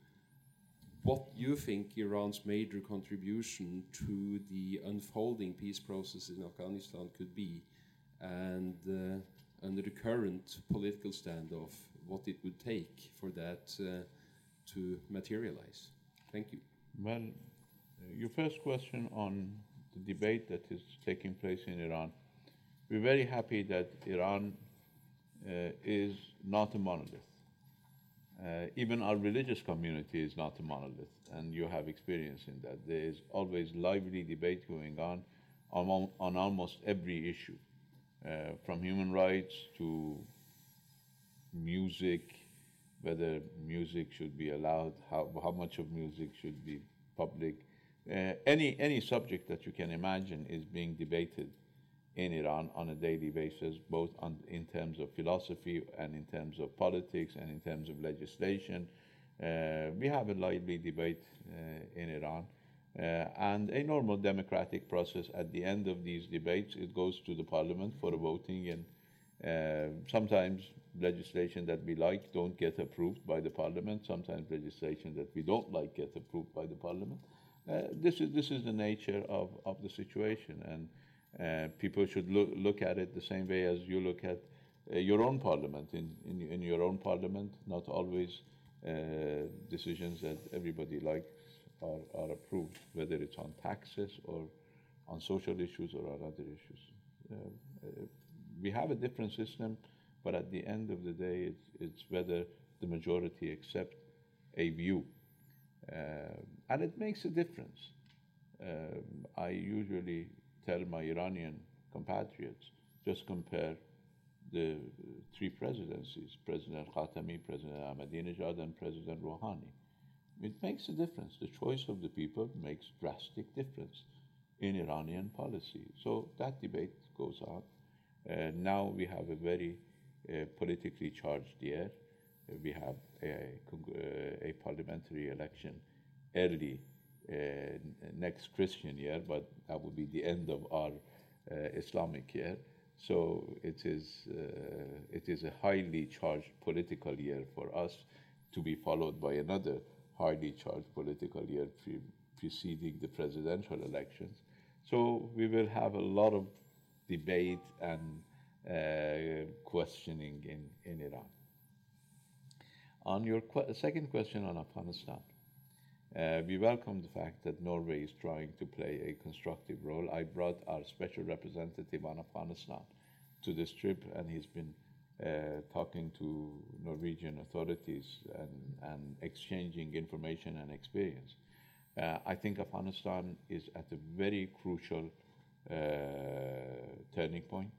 what you think Iran's major contribution to the unfolding peace process in Afghanistan could be, and uh, under the current political standoff, what it would take for that uh, to materialize. Thank you. Well, uh, your first question on the debate that is taking place in Iran, we're very happy that Iran uh, is not a monolith. Uh, even our religious community is not a monolith, and you have experience in that. There is always lively debate going on on, on almost every issue, uh, from human rights to music, whether music should be allowed, how, how much of music should be public. Uh, any, any subject that you can imagine is being debated in Iran on a daily basis, both on, in terms of philosophy and in terms of politics and in terms of legislation. Uh, we have a lively debate uh, in Iran. Uh, and a normal democratic process at the end of these debates, it goes to the parliament for a voting and uh, sometimes legislation that we like don't get approved by the parliament. Sometimes legislation that we don't like get approved by the parliament. Uh, this is this is the nature of, of the situation, and uh, people should look look at it the same way as you look at uh, your own parliament. In, in in your own parliament, not always uh, decisions that everybody likes are, are approved, whether it's on taxes or on social issues or on other issues. Uh, uh, we have a different system, but at the end of the day, it's, it's whether the majority accept a view. And it makes a difference. Um, I usually tell my Iranian compatriots just compare the three presidencies President Khatami, President Ahmadinejad, and President Rouhani. It makes a difference. The choice of the people makes drastic difference in Iranian policy. So that debate goes on. Uh, now we have a very uh, politically charged year. We have a, cong- uh, a parliamentary election early next Christian year, but that will be the end of our uh, Islamic year. So it is, uh, it is a highly charged political year for us to be followed by another highly charged political year pre- preceding the presidential elections. So we will have a lot of debate and uh, questioning in, in Iran. On your que- second question on Afghanistan, uh, we welcome the fact that Norway is trying to play a constructive role. I brought our special representative on Afghanistan to this trip, and he's been uh, talking to Norwegian authorities and, and exchanging information and experience. Uh, I think Afghanistan is at a very crucial uh, turning point.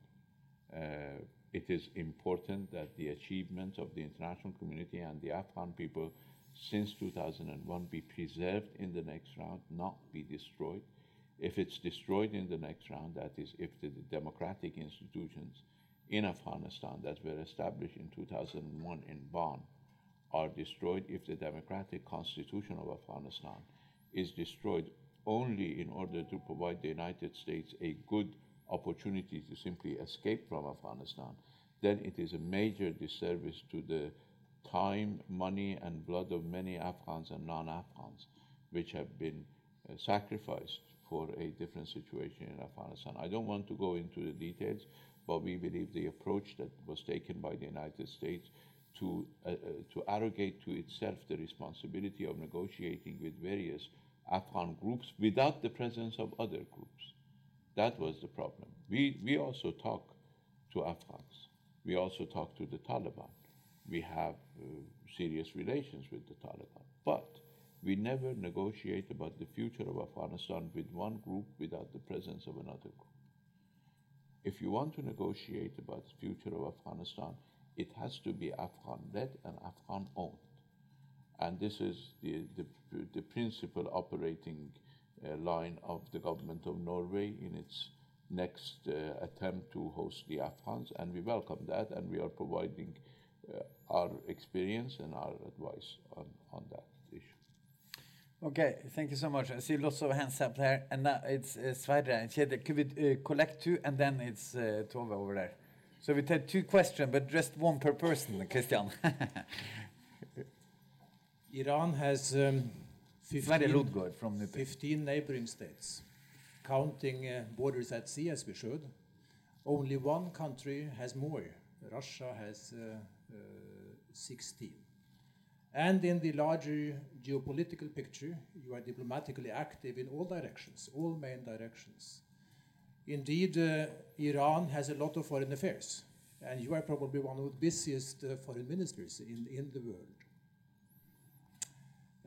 Uh, it is important that the achievements of the international community and the Afghan people since 2001 be preserved in the next round, not be destroyed. If it's destroyed in the next round, that is, if the democratic institutions in Afghanistan that were established in 2001 in Bonn are destroyed, if the democratic constitution of Afghanistan is destroyed only in order to provide the United States a good opportunity to simply escape from Afghanistan, then it is a major disservice to the time, money, and blood of many Afghans and non Afghans, which have been uh, sacrificed for a different situation in Afghanistan. I don't want to go into the details, but we believe the approach that was taken by the United States to, uh, uh, to arrogate to itself the responsibility of negotiating with various Afghan groups without the presence of other groups. That was the problem. We, we also talk to Afghans. We also talk to the Taliban. We have uh, serious relations with the Taliban. But we never negotiate about the future of Afghanistan with one group without the presence of another group. If you want to negotiate about the future of Afghanistan, it has to be Afghan led and Afghan owned. And this is the, the, the principal operating uh, line of the government of Norway in its next uh, attempt to host the Afghans. And we welcome that, and we are providing our experience and our advice on, on that issue. Okay, thank you so much. I see lots of hands up there, and now it's uh, Sverre and Kjetil. Could we uh, collect two, and then it's uh, Tove over there. So we take two questions, but just one per person, Kristian. Iran has um, Sverre 15, from NUPI. 15 neighboring states, counting uh, borders at sea as we should. Only one country has more. Russia has uh, uh, 16. And in the larger geopolitical picture, you are diplomatically active in all directions, all main directions. Indeed, uh, Iran has a lot of foreign affairs, and you are probably one of the busiest uh, foreign ministers in, in the world.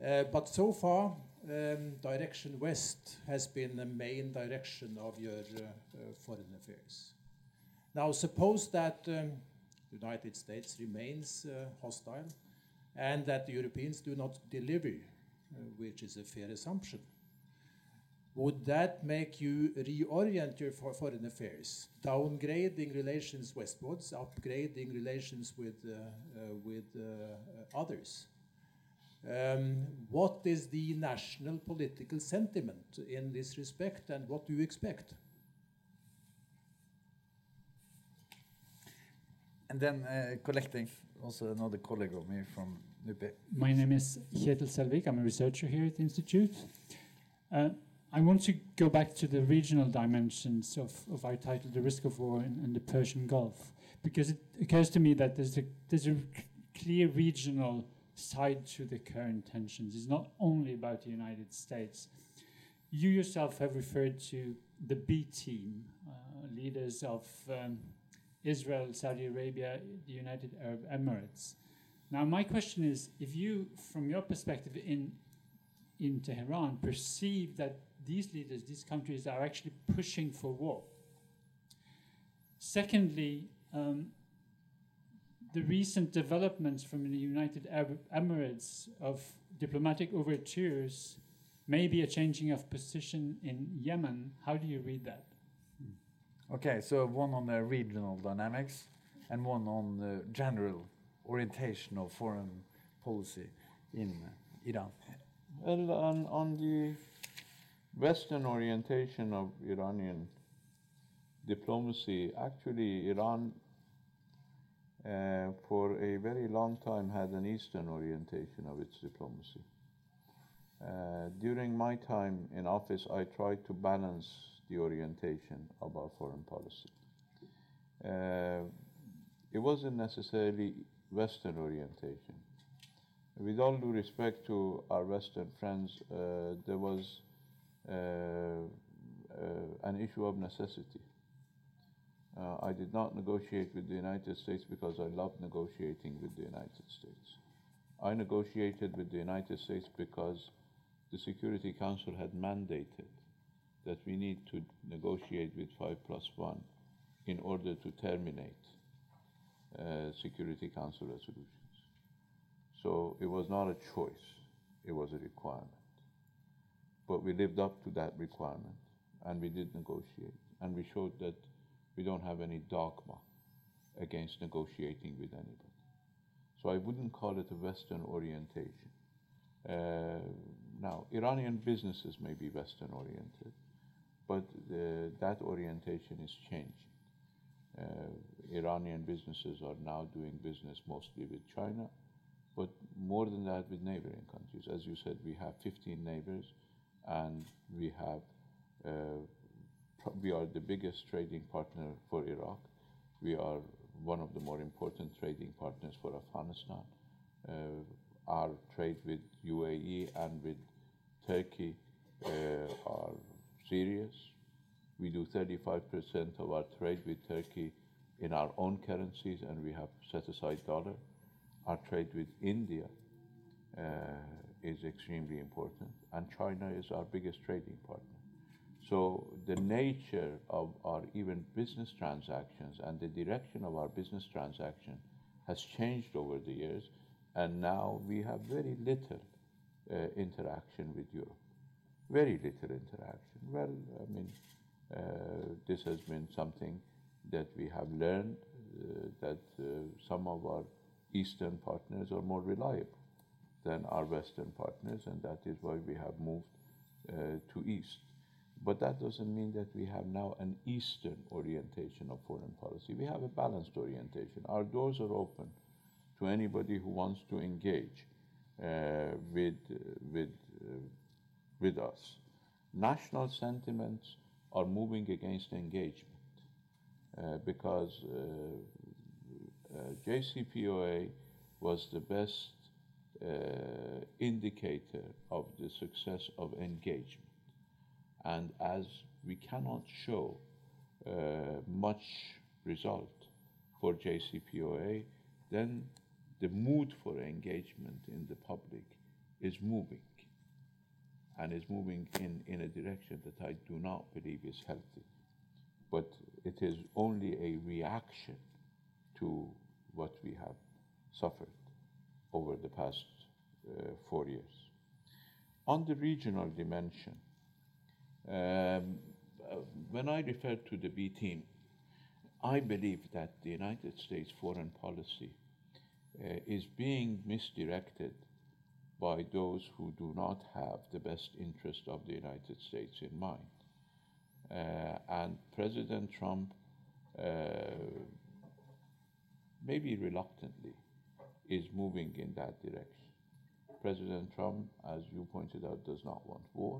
Uh, but so far, um, direction west has been the main direction of your uh, uh, foreign affairs. Now, suppose that um, the United States remains uh, hostile and that the Europeans do not deliver, uh, which is a fair assumption. Would that make you reorient your for foreign affairs, downgrading relations westwards, upgrading relations with, uh, with others? Um, what is the national political sentiment in this respect, and what do you expect? And then uh, collecting, also another colleague of me from NUPI. My name is Kjetil Selvik. I'm a researcher here at the Institute. Uh, I want to go back to the regional dimensions of, of our title, The Risk of War in, in the Persian Gulf, because it occurs to me that there's a, there's a clear regional side to the current tensions. It's not only about the United States. You yourself have referred to the B team, uh, leaders of um, Israel, Saudi Arabia, the United Arab Emirates. Now, my question is if you, from your perspective in, in Tehran, perceive that these leaders, these countries, are actually pushing for war. Secondly, um, the recent developments from the United Arab Emirates of diplomatic overtures, maybe a changing of position in Yemen. How do you read that? Okay, so one on the regional dynamics and one on the general orientation of foreign policy in Iran. Well, on, on the Western orientation of Iranian diplomacy, actually, Iran uh, for a very long time had an Eastern orientation of its diplomacy. Uh, during my time in office, I tried to balance the orientation of our foreign policy. Uh, it wasn't necessarily Western orientation. With all due respect to our Western friends, uh, there was uh, uh, an issue of necessity. Uh, I did not negotiate with the United States because I loved negotiating with the United States. I negotiated with the United States because the Security Council had mandated that we need to negotiate with 5 plus 1 in order to terminate uh, Security Council resolutions. So it was not a choice, it was a requirement. But we lived up to that requirement and we did negotiate. And we showed that we don't have any dogma against negotiating with anybody. So I wouldn't call it a Western orientation. Uh, now, Iranian businesses may be Western oriented, but the, that orientation is changing. Uh, Iranian businesses are now doing business mostly with China, but more than that with neighboring countries. As you said, we have 15 neighbors, and we have uh, we are the biggest trading partner for Iraq. We are one of the more important trading partners for Afghanistan. Uh, our trade with UAE and with Turkey uh, are serious. We do 35% of our trade with Turkey in our own currencies, and we have set aside dollar. Our trade with India uh, is extremely important, and China is our biggest trading partner. So the nature of our even business transactions and the direction of our business transaction has changed over the years, and now we have very little uh, interaction with Europe. Very little interaction. Well, I mean, uh, this has been something that we have learned uh, that uh, some of our eastern partners are more reliable than our western partners, and that is why we have moved uh, to east. But that doesn't mean that we have now an Eastern orientation of foreign policy. We have a balanced orientation. Our doors are open to anybody who wants to engage uh, with, with, uh, with us. National sentiments are moving against engagement uh, because uh, uh, JCPOA was the best uh, indicator of the success of engagement. And as we cannot show much result for JCPOA, then the mood for engagement in the public is moving and is moving in, in a direction that I do not believe is healthy. But it is only a reaction to what we have suffered over the past uh, four years. On the regional dimension, um, uh, when I refer to the B team, I believe that the United States foreign policy uh, is being misdirected by those who do not have the best interest of the United States in mind. Uh, and President Trump, uh, maybe reluctantly, is moving in that direction. President Trump, as you pointed out, does not want war,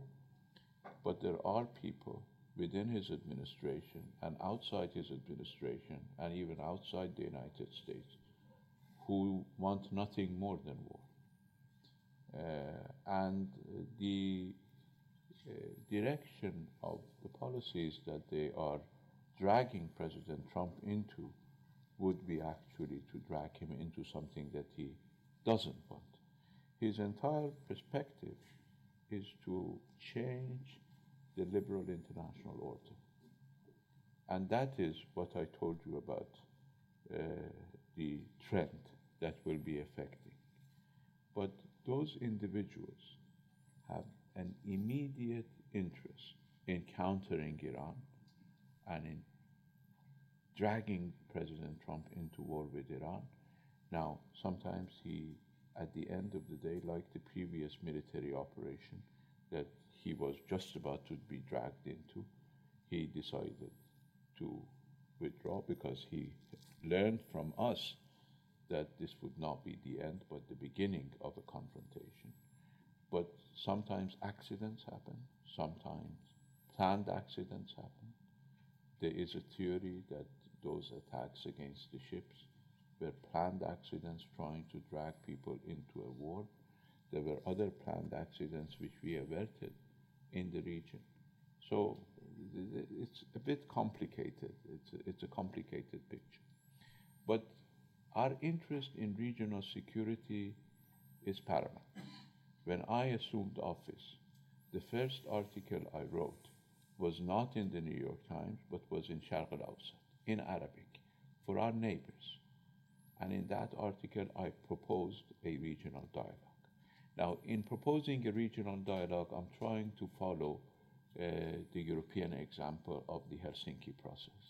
but there are people within his administration and outside his administration and even outside the United States who want nothing more than war. Uh, and the uh, direction of the policies that they are dragging President Trump into would be actually to drag him into something that he doesn't want. His entire perspective is to change the liberal international order. And that is what I told you about uh, the trend that will be affecting. But those individuals have an immediate interest in countering Iran and in dragging President Trump into war with Iran. Now, sometimes he, at the end of the day, like the previous military operation that he was just about to be dragged into, he decided to withdraw because he learned from us that this would not be the end but the beginning of a confrontation. But sometimes accidents happen, sometimes planned accidents happen. There is a theory that those attacks against the ships were planned accidents trying to drag people into a war. There were other planned accidents which we averted in the region. So it's a bit complicated. It's a, it's a complicated picture. But our interest in regional security is paramount. When I assumed office, the first article I wrote was not in the New York Times, but was in Sharq al-Awsat, in Arabic, for our neighbors. And in that article, I proposed a regional dialogue. Now, in proposing a regional dialogue, I'm trying to follow uh, the European example of the Helsinki process.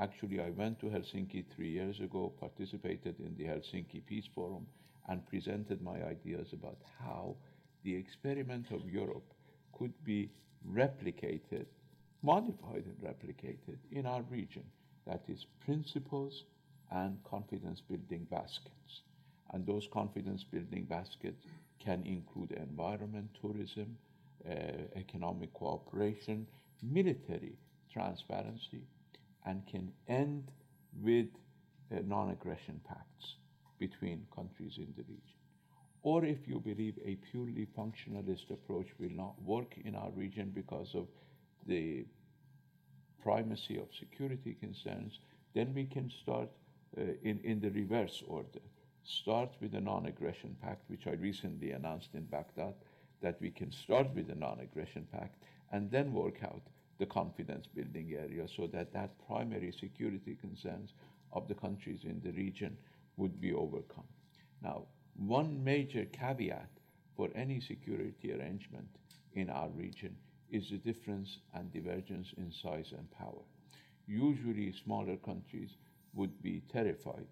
Actually, I went to Helsinki three years ago, participated in the Helsinki Peace Forum, and presented my ideas about how the experiment of Europe could be replicated, modified and replicated in our region. that is principles and confidence building baskets. And those confidence building baskets can include environment, tourism, uh, economic cooperation, military transparency, and can end with uh, non aggression pacts between countries in the region. Or if you believe a purely functionalist approach will not work in our region because of the primacy of security concerns, then we can start uh, in, in the reverse order. Start with a non aggression pact, which I recently announced in Baghdad, that we can start with a non aggression pact and then work out the confidence building area so that that primary security concerns of the countries in the region would be overcome. Now, one major caveat for any security arrangement in our region is the difference and divergence in size and power. Usually, smaller countries would be terrified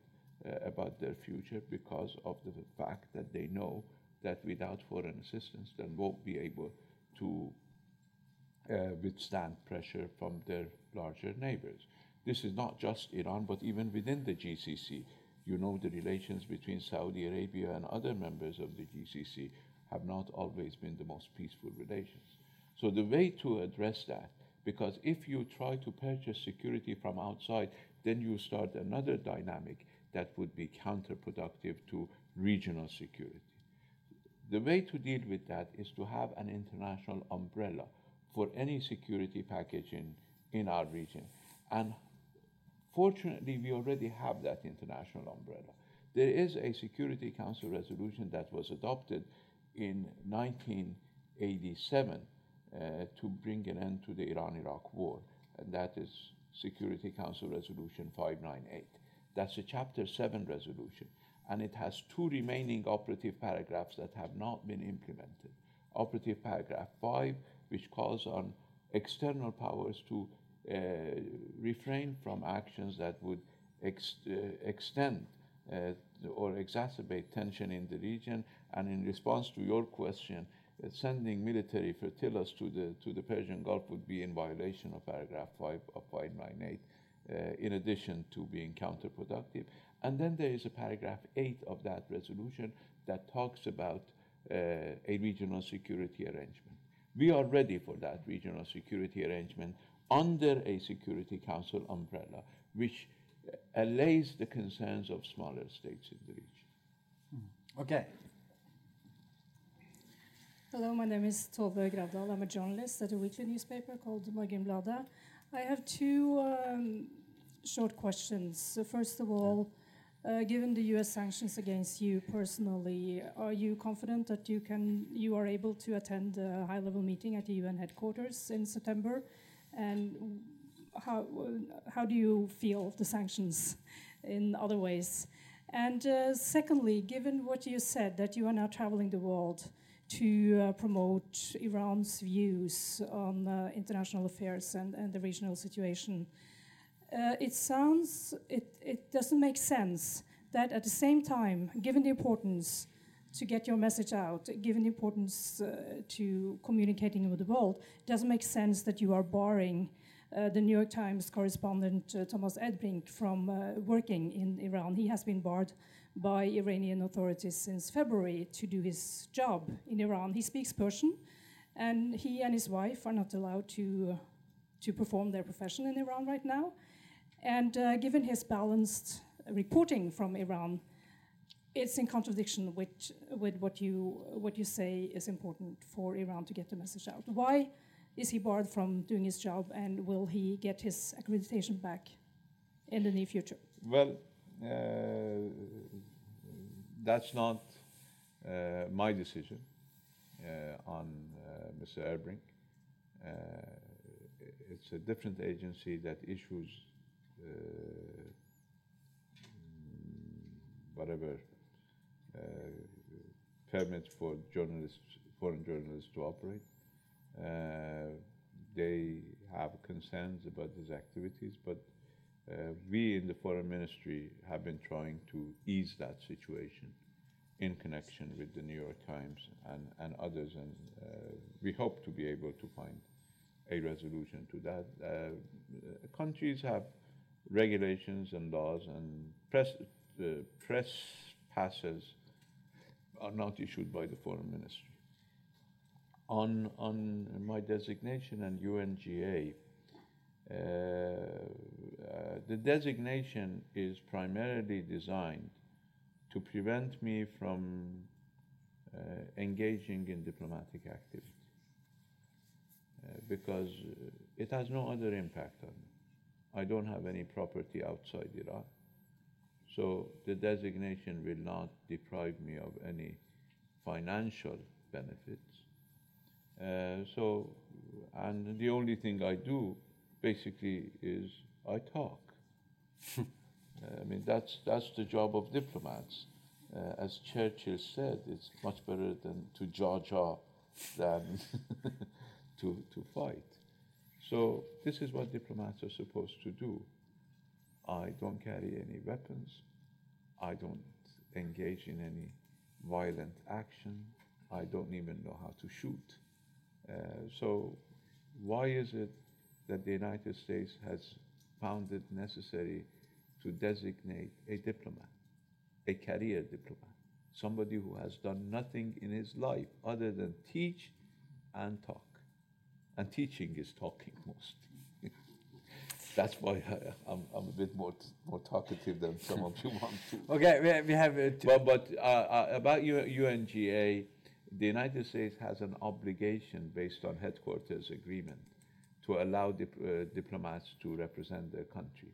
uh, about their future because of the fact that they know that without foreign assistance, they won't be able to Uh, withstand pressure from their larger neighbors. This is not just Iran, but even within the GCC. You know, the relations between Saudi Arabia and other members of the GCC have not always been the most peaceful relations. So, the way to address that, because if you try to purchase security from outside, then you start another dynamic that would be counterproductive to regional security. The way to deal with that is to have an international umbrella for any security package in, in our region. And fortunately, we already have that international umbrella. There is a Security Council resolution that was adopted in 1987 uh, to bring an end to the Iran Iraq war, and that is Security Council Resolution 598. That's a Chapter 7 resolution, and it has two remaining operative paragraphs that have not been implemented. Operative paragraph 5 which calls on external powers to uh, refrain from actions that would ex uh, extend uh, or exacerbate tension in the region. And in response to your question, sending military flotillas to the, to the Persian Gulf would be in violation of paragraph 5 of 598, uh, in addition to being counterproductive. And then there is a paragraph 8 of that resolution that talks about uh, a regional security arrangement. We are ready for that regional security arrangement under a Security Council umbrella, which allays the concerns of smaller states in the region. Okay. Hello, my name is Tove Gravdal. I'm a journalist at a weekly newspaper called Morgenbladet. I have two um, short questions. So first of all, uh, given the U.S. sanctions against you personally, are you confident that you can you are able to attend a high-level meeting at the UN headquarters in September? And how how do you feel the sanctions in other ways? And uh, secondly, given what you said that you are now traveling the world to uh, promote Iran's views on uh, international affairs and the regional situation. Uh, it sounds, it, it doesn't make sense that at the same time, given the importance to get your message out, given the importance uh, to communicating with the world, it doesn't make sense that you are barring uh, the New York Times correspondent uh, Thomas Erdbrink from uh, working in Iran. He has been barred by Iranian authorities since February to do his job in Iran. He speaks Persian, and he and his wife are not allowed to, to perform their profession in Iran right now. And uh, given his balanced reporting from Iran, it's in contradiction with, with what, you, what you say is important for Iran to get the message out. Why is he barred from doing his job, and will he get his accreditation back in the near future? Well, uh, that's not uh, my decision uh, on uh, Mr. Erdbrink. Uh, it's a different agency that issues whatever uh, permits for journalists, foreign journalists to operate. Uh, they have concerns about these activities, but uh, we in the foreign ministry have been trying to ease that situation in connection with the New York Times and, and others, and uh, we hope to be able to find a resolution to that. Uh, countries have regulations and laws, and press, uh, press passes are not issued by the foreign ministry. On, on my designation and UNGA, uh, uh, the designation is primarily designed to prevent me from uh, engaging in diplomatic activity uh, because it has no other impact on me. I don't have any property outside Iraq, so the designation will not deprive me of any financial benefits. Uh, so, and the only thing I do basically is I talk. I mean, that's, that's the job of diplomats. Uh, as Churchill said, it's much better than to jaw jaw than to, to fight. So, this is what diplomats are supposed to do. I don't carry any weapons. I don't engage in any violent action. I don't even know how to shoot. Uh, so, why is it that the United States has found it necessary to designate a diplomat, a career diplomat, somebody who has done nothing in his life other than teach and talk? And teaching is talking mostly. That's why I, am I'm a bit more, more talkative than some of you want to. Okay, we, we have uh, two. Well, but uh, uh, about UNGA, the United States has an obligation based on headquarters agreement to allow dip- uh, diplomats to represent their country.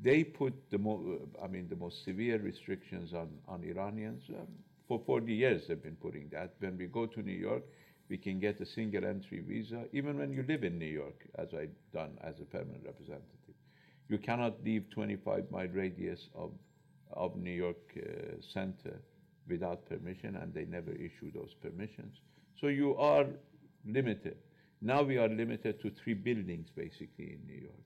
They put the mo- uh, I mean the most severe restrictions on, on Iranians. Um, for 40 years they've been putting that. When we go to New York, we can get a single entry visa, even when you live in New York, as I've done as a permanent representative. You cannot leave 25 mile radius of, of New York uh, Center without permission, and they never issue those permissions. So you are limited. Now we are limited to three buildings basically in New York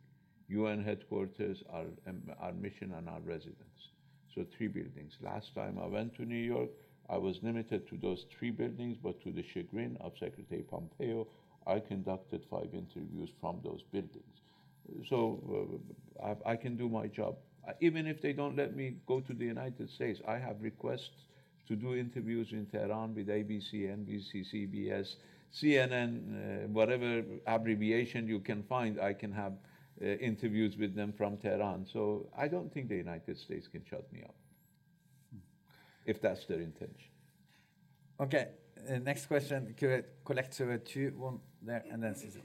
UN headquarters, our, um, our mission, and our residence. So three buildings. Last time I went to New York, I was limited to those three buildings, but to the chagrin of Secretary Pompeo, I conducted five interviews from those buildings. So uh, I, I, can do my job. Even if they don't let me go to the United States, I have requests to do interviews in Tehran with ABC, NBC, CBS, CNN, uh, whatever abbreviation you can find, I can have uh, interviews with them from Tehran. So I don't think the United States can shut me up, if that's their intention. Okay, uh, next question. Collect two, one there, and then Sissel.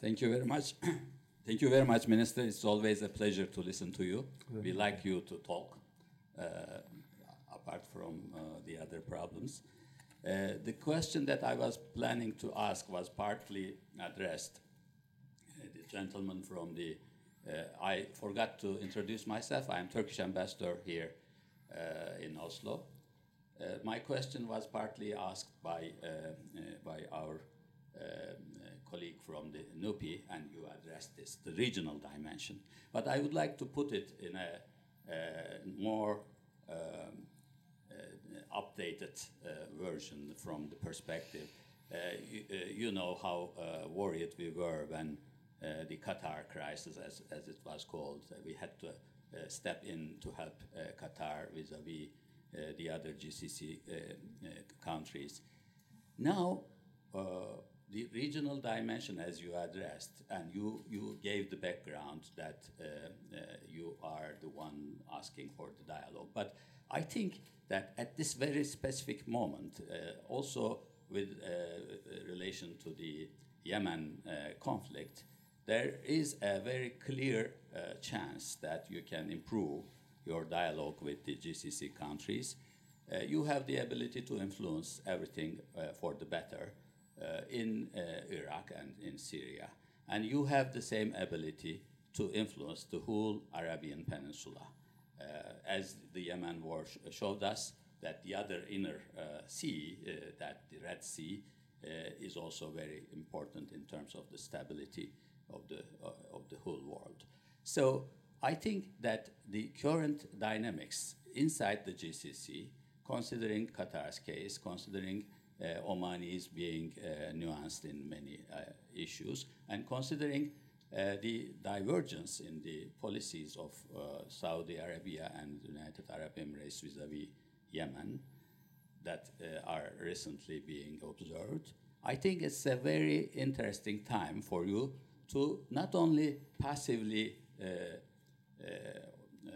Thank you very much. Thank you very much, Minister. It's always a pleasure to listen to you. We like you to talk, uh, apart from uh, the other problems. Uh, the question that I was planning to ask was partly addressed. Uh, the gentleman from the, uh, I forgot to introduce myself. I am Turkish ambassador here Uh, in Oslo. Uh, my question was partly asked by, uh, by our colleague from the NUPI, and you addressed this, the regional dimension. But I would like to put it in a, more um, uh, updated uh, version from the perspective. Uh, you, you, know how worried we were when the Qatar crisis, as, as it was called, we had to step in to help Qatar vis-à-vis the other GCC countries. Now, the regional dimension, as you addressed, and you, you gave the background that uh, uh, you are the one asking for the dialogue. But I think that at this very specific moment, uh, also with uh, relation to the Yemen uh, conflict, there is a very clear uh, chance that you can improve your dialogue with the GCC countries. Uh, you have the ability to influence everything uh, for the better in Iraq and in Syria. And you have the same ability to influence the whole Arabian Peninsula. Uh, as the Yemen war sh showed us, that the other inner uh, sea, uh, that the Red Sea, is also very important in terms of the stability of the, of the whole world. So I think that the current dynamics inside the GCC, considering Qatar's case, considering uh, Omanis being uh, nuanced in many uh, issues, and considering uh, the divergence in the policies of uh, Saudi Arabia and the United Arab Emirates vis-à-vis Yemen that uh, are recently being observed. I think it's a very interesting time for you to not only passively uh, uh, uh,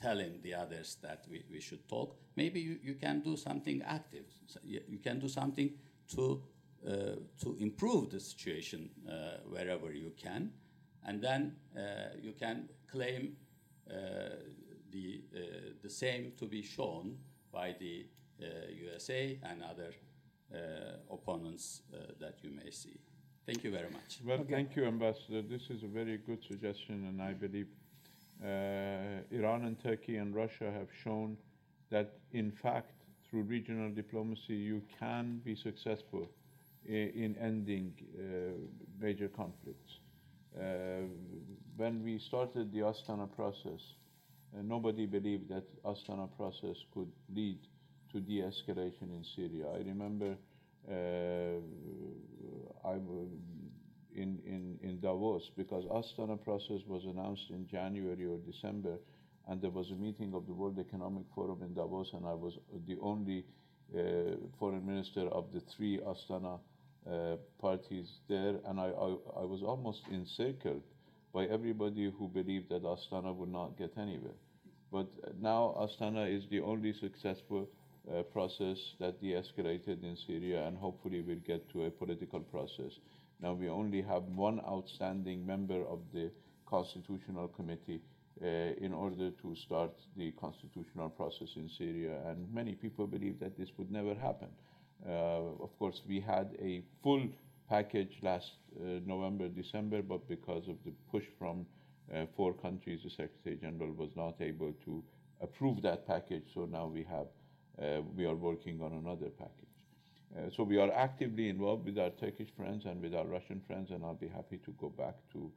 telling the others that we, we should talk, maybe you, you can do something active. So you, can do something to, uh, to improve the situation uh, wherever you can. And then uh, you can claim uh, the, uh, the same to be shown by the USA and other opponents that you may see. Thank you very much. Well, thank you, Ambassador. This is a very good suggestion, and I believe uh, Iran and Turkey and Russia have shown that, in fact, through regional diplomacy, you can be successful in, in ending uh, major conflicts. Uh, when we started the Astana process, uh, nobody believed that Astana process could lead to de-escalation in Syria. I remember uh, I in, in, in Davos because Astana process was announced in January or December, and there was a meeting of the World Economic Forum in Davos, and I was the only uh, foreign minister of the three Astana uh, parties there, and I, I, I, was almost encircled by everybody who believed that Astana would not get anywhere. But now Astana is the only successful uh, process that de-escalated in Syria, and hopefully we will get to a political process. Now we only have one outstanding member of the Constitutional Committee uh, in order to start the constitutional process in Syria, and many people believe that this would never happen. Uh, of course, we had a full package last uh, November, December, but because of the push from uh, four countries, the Secretary General was not able to approve that package. So now we have, we are working on another package. Uh, so we are actively involved with our Turkish friends and with our Russian friends, and I'll be happy to go back to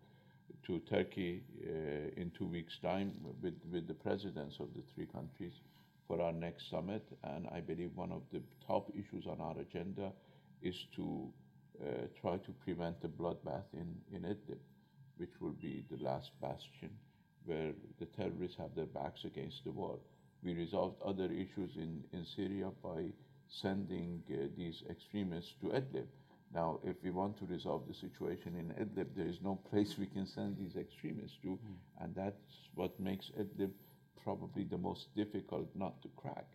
to Turkey uh, in two weeks' time with, with the presidents of the three countries for our next summit. And I believe one of the top issues on our agenda is to uh, try to prevent the bloodbath in, in Idlib, which will be the last bastion where the terrorists have their backs against the wall. We resolved other issues in, in Syria by sending uh, these extremists to Idlib. Now, if we want to resolve the situation in Idlib, there is no place we can send these extremists to, mm. and that's what makes Idlib probably the most difficult not to crack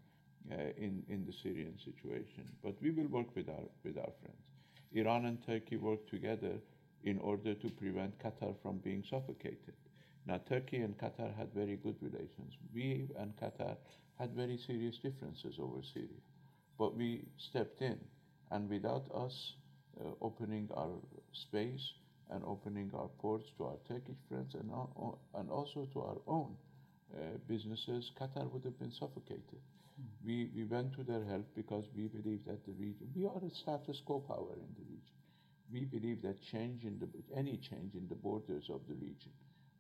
uh, in, in the Syrian situation. But we will work with our, with our friends. Iran and Turkey work together in order to prevent Qatar from being suffocated. Now, Turkey and Qatar had very good relations. We and Qatar had very serious differences over Syria. But we stepped in, and without us uh, opening our space and opening our ports to our Turkish friends and, our, and also to our own uh, businesses, Qatar would have been suffocated. Mm. We, we went to their help because we believe that the region, we are a status quo power in the region. We believe that change in the, any change in the borders of the region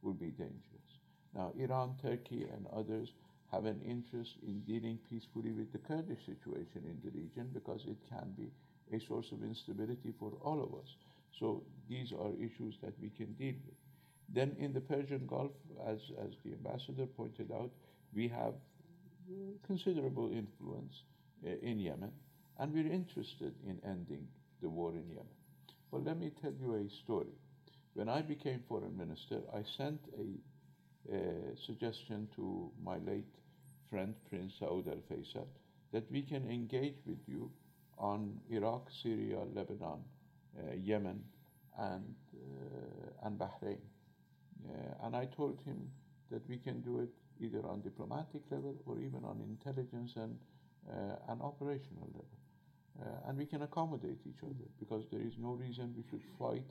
will be dangerous. Now, Iran, Turkey, and others have an interest in dealing peacefully with the Kurdish situation in the region because it can be a source of instability for all of us. So these are issues that we can deal with. Then in the Persian Gulf, as, as the ambassador pointed out, we have considerable influence uh, in Yemen, and we're interested in ending the war in Yemen. But let me tell you a story. When I became foreign minister, I sent a, a suggestion to my late friend Prince Saud al Faisal that we can engage with you on Iraq, Syria, Lebanon, uh, Yemen, and, uh, and Bahrain. Uh, and I told him that we can do it either on diplomatic level or even on intelligence and, uh, and operational level. Uh, and we can accommodate each other because there is no reason we should fight.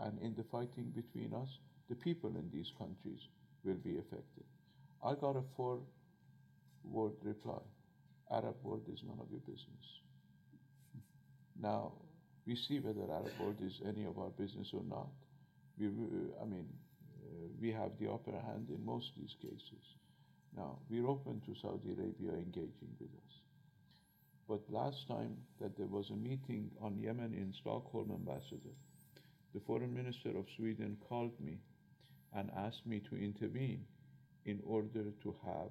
And in the fighting between us, the people in these countries will be affected. I got a four word reply Arab world is none of your business. Now, we see whether Arab world is any of our business or not. We, I mean, uh, we have the upper hand in most of these cases. Now, we're open to Saudi Arabia engaging with us. But last time that there was a meeting on Yemen in Stockholm, Ambassador, the foreign minister of Sweden called me and asked me to intervene in order to have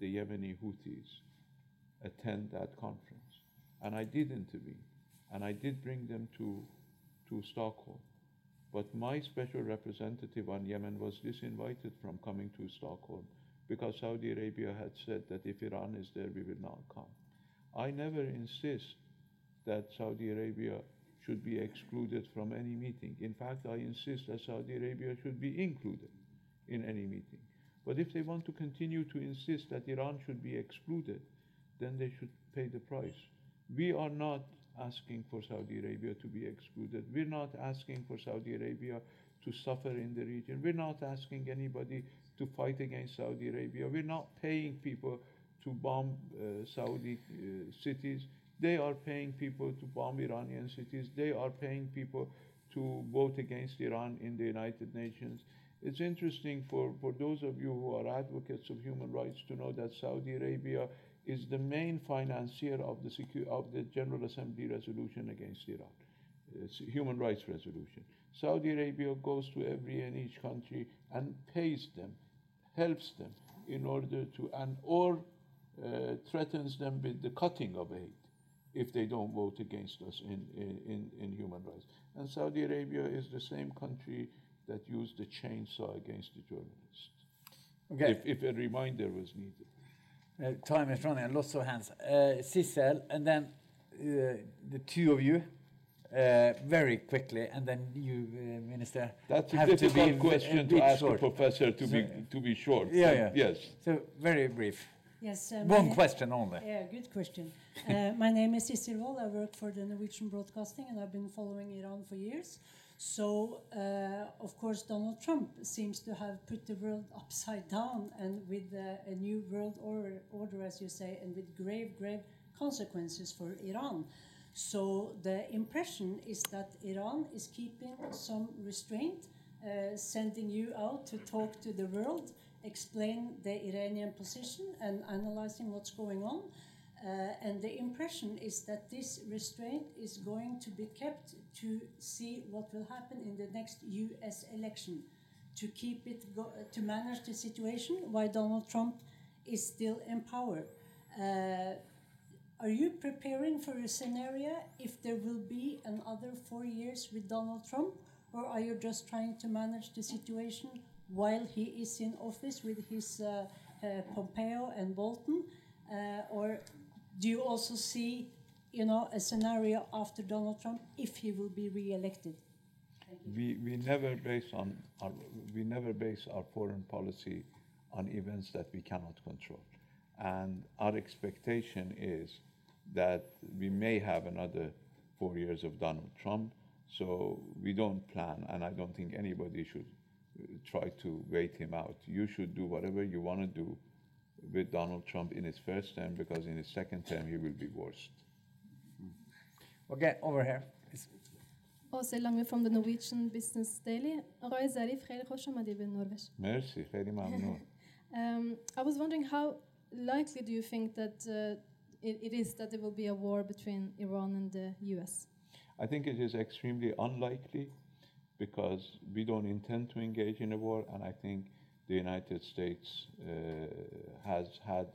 the Yemeni Houthis attend that conference. And I did intervene, and I did bring them to, to Stockholm. But my special representative on Yemen was disinvited from coming to Stockholm because Saudi Arabia had said that if Iran is there, we will not come. I never insist that Saudi Arabia should be excluded from any meeting. In fact, I insist that Saudi Arabia should be included in any meeting. But if they want to continue to insist that Iran should be excluded, then they should pay the price. We are not asking for Saudi Arabia to be excluded. We're not asking for Saudi Arabia to suffer in the region. We're not asking anybody to fight against Saudi Arabia. We're not paying people to bomb uh, Saudi uh, cities. They are paying people to bomb Iranian cities. They are paying people to vote against Iran in the United Nations. It's interesting for, for those of you who are advocates of human rights to know that Saudi Arabia is the main financier of the, secu- of the General Assembly resolution against Iran, It's a human rights resolution. Saudi Arabia goes to every and each country and pays them, helps them in order to, and or uh, threatens them with the cutting of aid if they don't vote against us in, in, in human rights. And Saudi Arabia is the same country that used the chainsaw against the journalists. Okay. If, if a reminder was needed. Uh, time is running. Lots of hands. Uh, and then uh, the two of you, uh, very quickly, and then you, uh, Minister. That's a have to be difficult question to ask short. a professor to be, to be short. Yeah, yeah. Yes. So very brief. Yes. uh, One question only. Yeah, good question. Uh, my name is Sissel Wold. I work for the Norwegian Broadcasting, and I've been following Iran for years. So, uh, of course, Donald Trump seems to have put the world upside down, and with uh, a new world order, order, as you say, and with grave, grave consequences for Iran. So the impression is that Iran is keeping some restraint, uh, sending you out to talk to the world, explain the Iranian position, and analyzing what's going on. Uh, and the impression is that this restraint is going to be kept to see what will happen in the next U.S. election, to keep it go- to manage the situation while Donald Trump is still in power. Uh, are you preparing for a scenario if there will be another four years with Donald Trump, or are you just trying to manage the situation while he is in office with his uh, uh, Pompeo and Bolton, uh, or do you also see, you know, a scenario after Donald Trump if he will be re-elected? We, we never base on our, we never base our foreign policy on events that we cannot control. And our expectation is that we may have another four years of Donald Trump. So we don't plan, and I don't think anybody should try to wait him out. You should do whatever you want to do with Donald Trump in his first term, because in his second term he will be worse. Okay, over here. It's- Åse Lange from the Norwegian Business Daily. آقای ظریف خیلی خوش آمدی به نروژ. مرسی خیلی ممنون Um, I was wondering how likely do you think that uh, it, it is that there will be a war between Iran and the US? I think it is extremely unlikely because we don't intend to engage in a war, and I think the United States uh, has had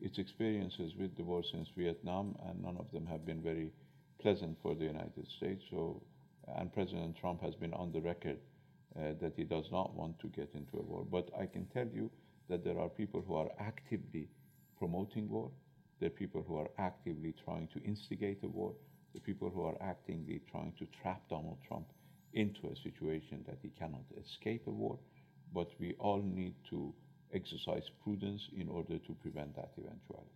its experiences with the war since Vietnam, and none of them have been very pleasant for the United States. So, and President Trump has been on the record uh, that he does not want to get into a war. But I can tell you that there are people who are actively promoting war. There are people who are actively trying to instigate a war. The people who are actively trying to trap Donald Trump into a situation that he cannot escape a war. But we all need to exercise prudence in order to prevent that eventuality.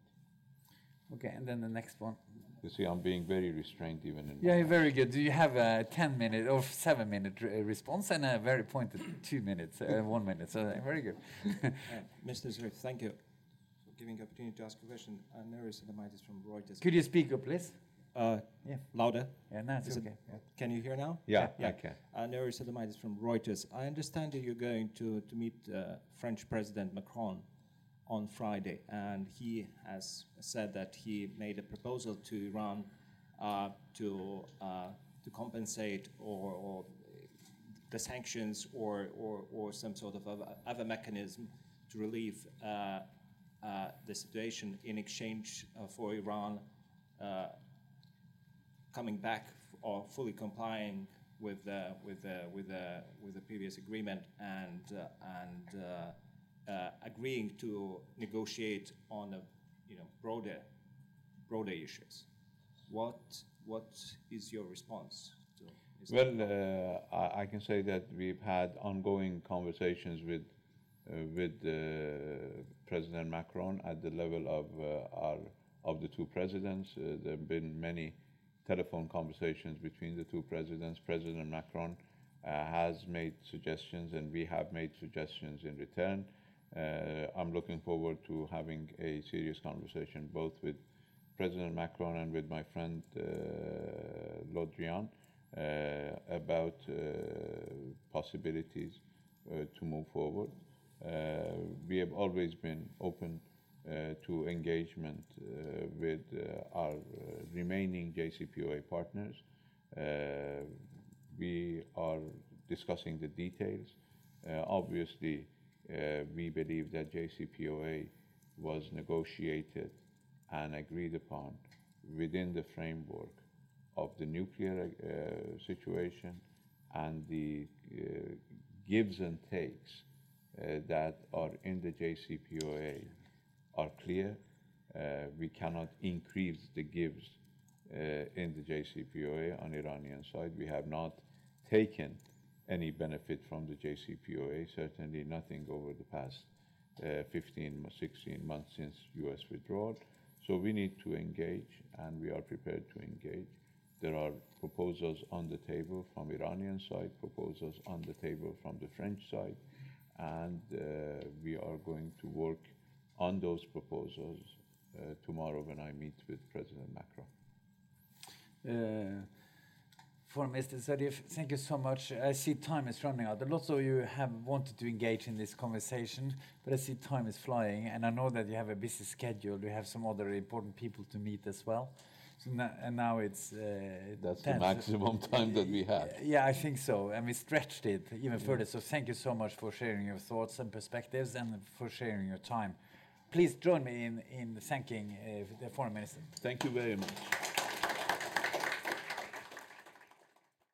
Okay, and then the next one. You see, I'm being very restrained even in. Yeah, answer. very good. Do you have a 10 minute or 7 minute response and a very pointed 2 minutes, uh, 1 minute? So uh, very good. Uh, Mr. Zarif, thank you for giving the opportunity to ask a question. Uh, Nerijus Adomaitis from Reuters. Could you speak up, please? Uh, Yeah. louder? Yeah, no, it's Is it- okay. Yeah. Can you hear now? Yeah, Yeah. I can. Uh, Nerijus Adomaitis from Reuters. I understand that you're going to, to meet uh, French President Macron on Friday, and he has said that he made a proposal to Iran uh, to, uh, to compensate or, or the sanctions or, or, or some sort of other, other mechanism to relieve uh, uh, the situation in exchange uh, for Iran uh, coming back or fully complying with the with the with the with the previous agreement and uh, and uh, uh, agreeing to negotiate on a you know broader broader issues. What what is your response to? Well, uh, I, I can say that we've had ongoing conversations with uh, with uh, President Macron at the level of our of the two presidents. There have been many telephone conversations between the two presidents. President Macron uh, has made suggestions, and we have made suggestions in return. Uh, I'm looking forward to having a serious conversation both with President Macron and with my friend uh, Le Drian uh, about uh, possibilities uh, to move forward. We have always been open to engagement uh, with uh, our uh, remaining JCPOA partners. Uh, we are discussing the details. Uh, obviously, uh, we believe that JCPOA was negotiated and agreed upon within the framework of the nuclear uh, situation and the uh, gives and takes uh, that are in the JCPOA are clear. Uh, we cannot increase the gives uh, in the JCPOA on Iranian side. We have not taken any benefit from the JCPOA, certainly nothing over the past uh, 15, 16 months since US withdrawal. So we need to engage, and we are prepared to engage. There are proposals on the table from Iranian side, proposals on the table from the French side, and we are going to work on those proposals uh, tomorrow when I meet with President Macron. Uh, For Mr. Zarif, thank you so much. I see time is running out. A lot of you have wanted to engage in this conversation, but I see time is flying, and I know that you have a busy schedule. You have some other important people to meet as well. So now, and now it's uh, That's the maximum time that we have. Yeah, I think so, and we stretched it even further. So thank you so much for sharing your thoughts and perspectives, and for sharing your time. Please join me in in thanking uh, the foreign minister. Thank you very much.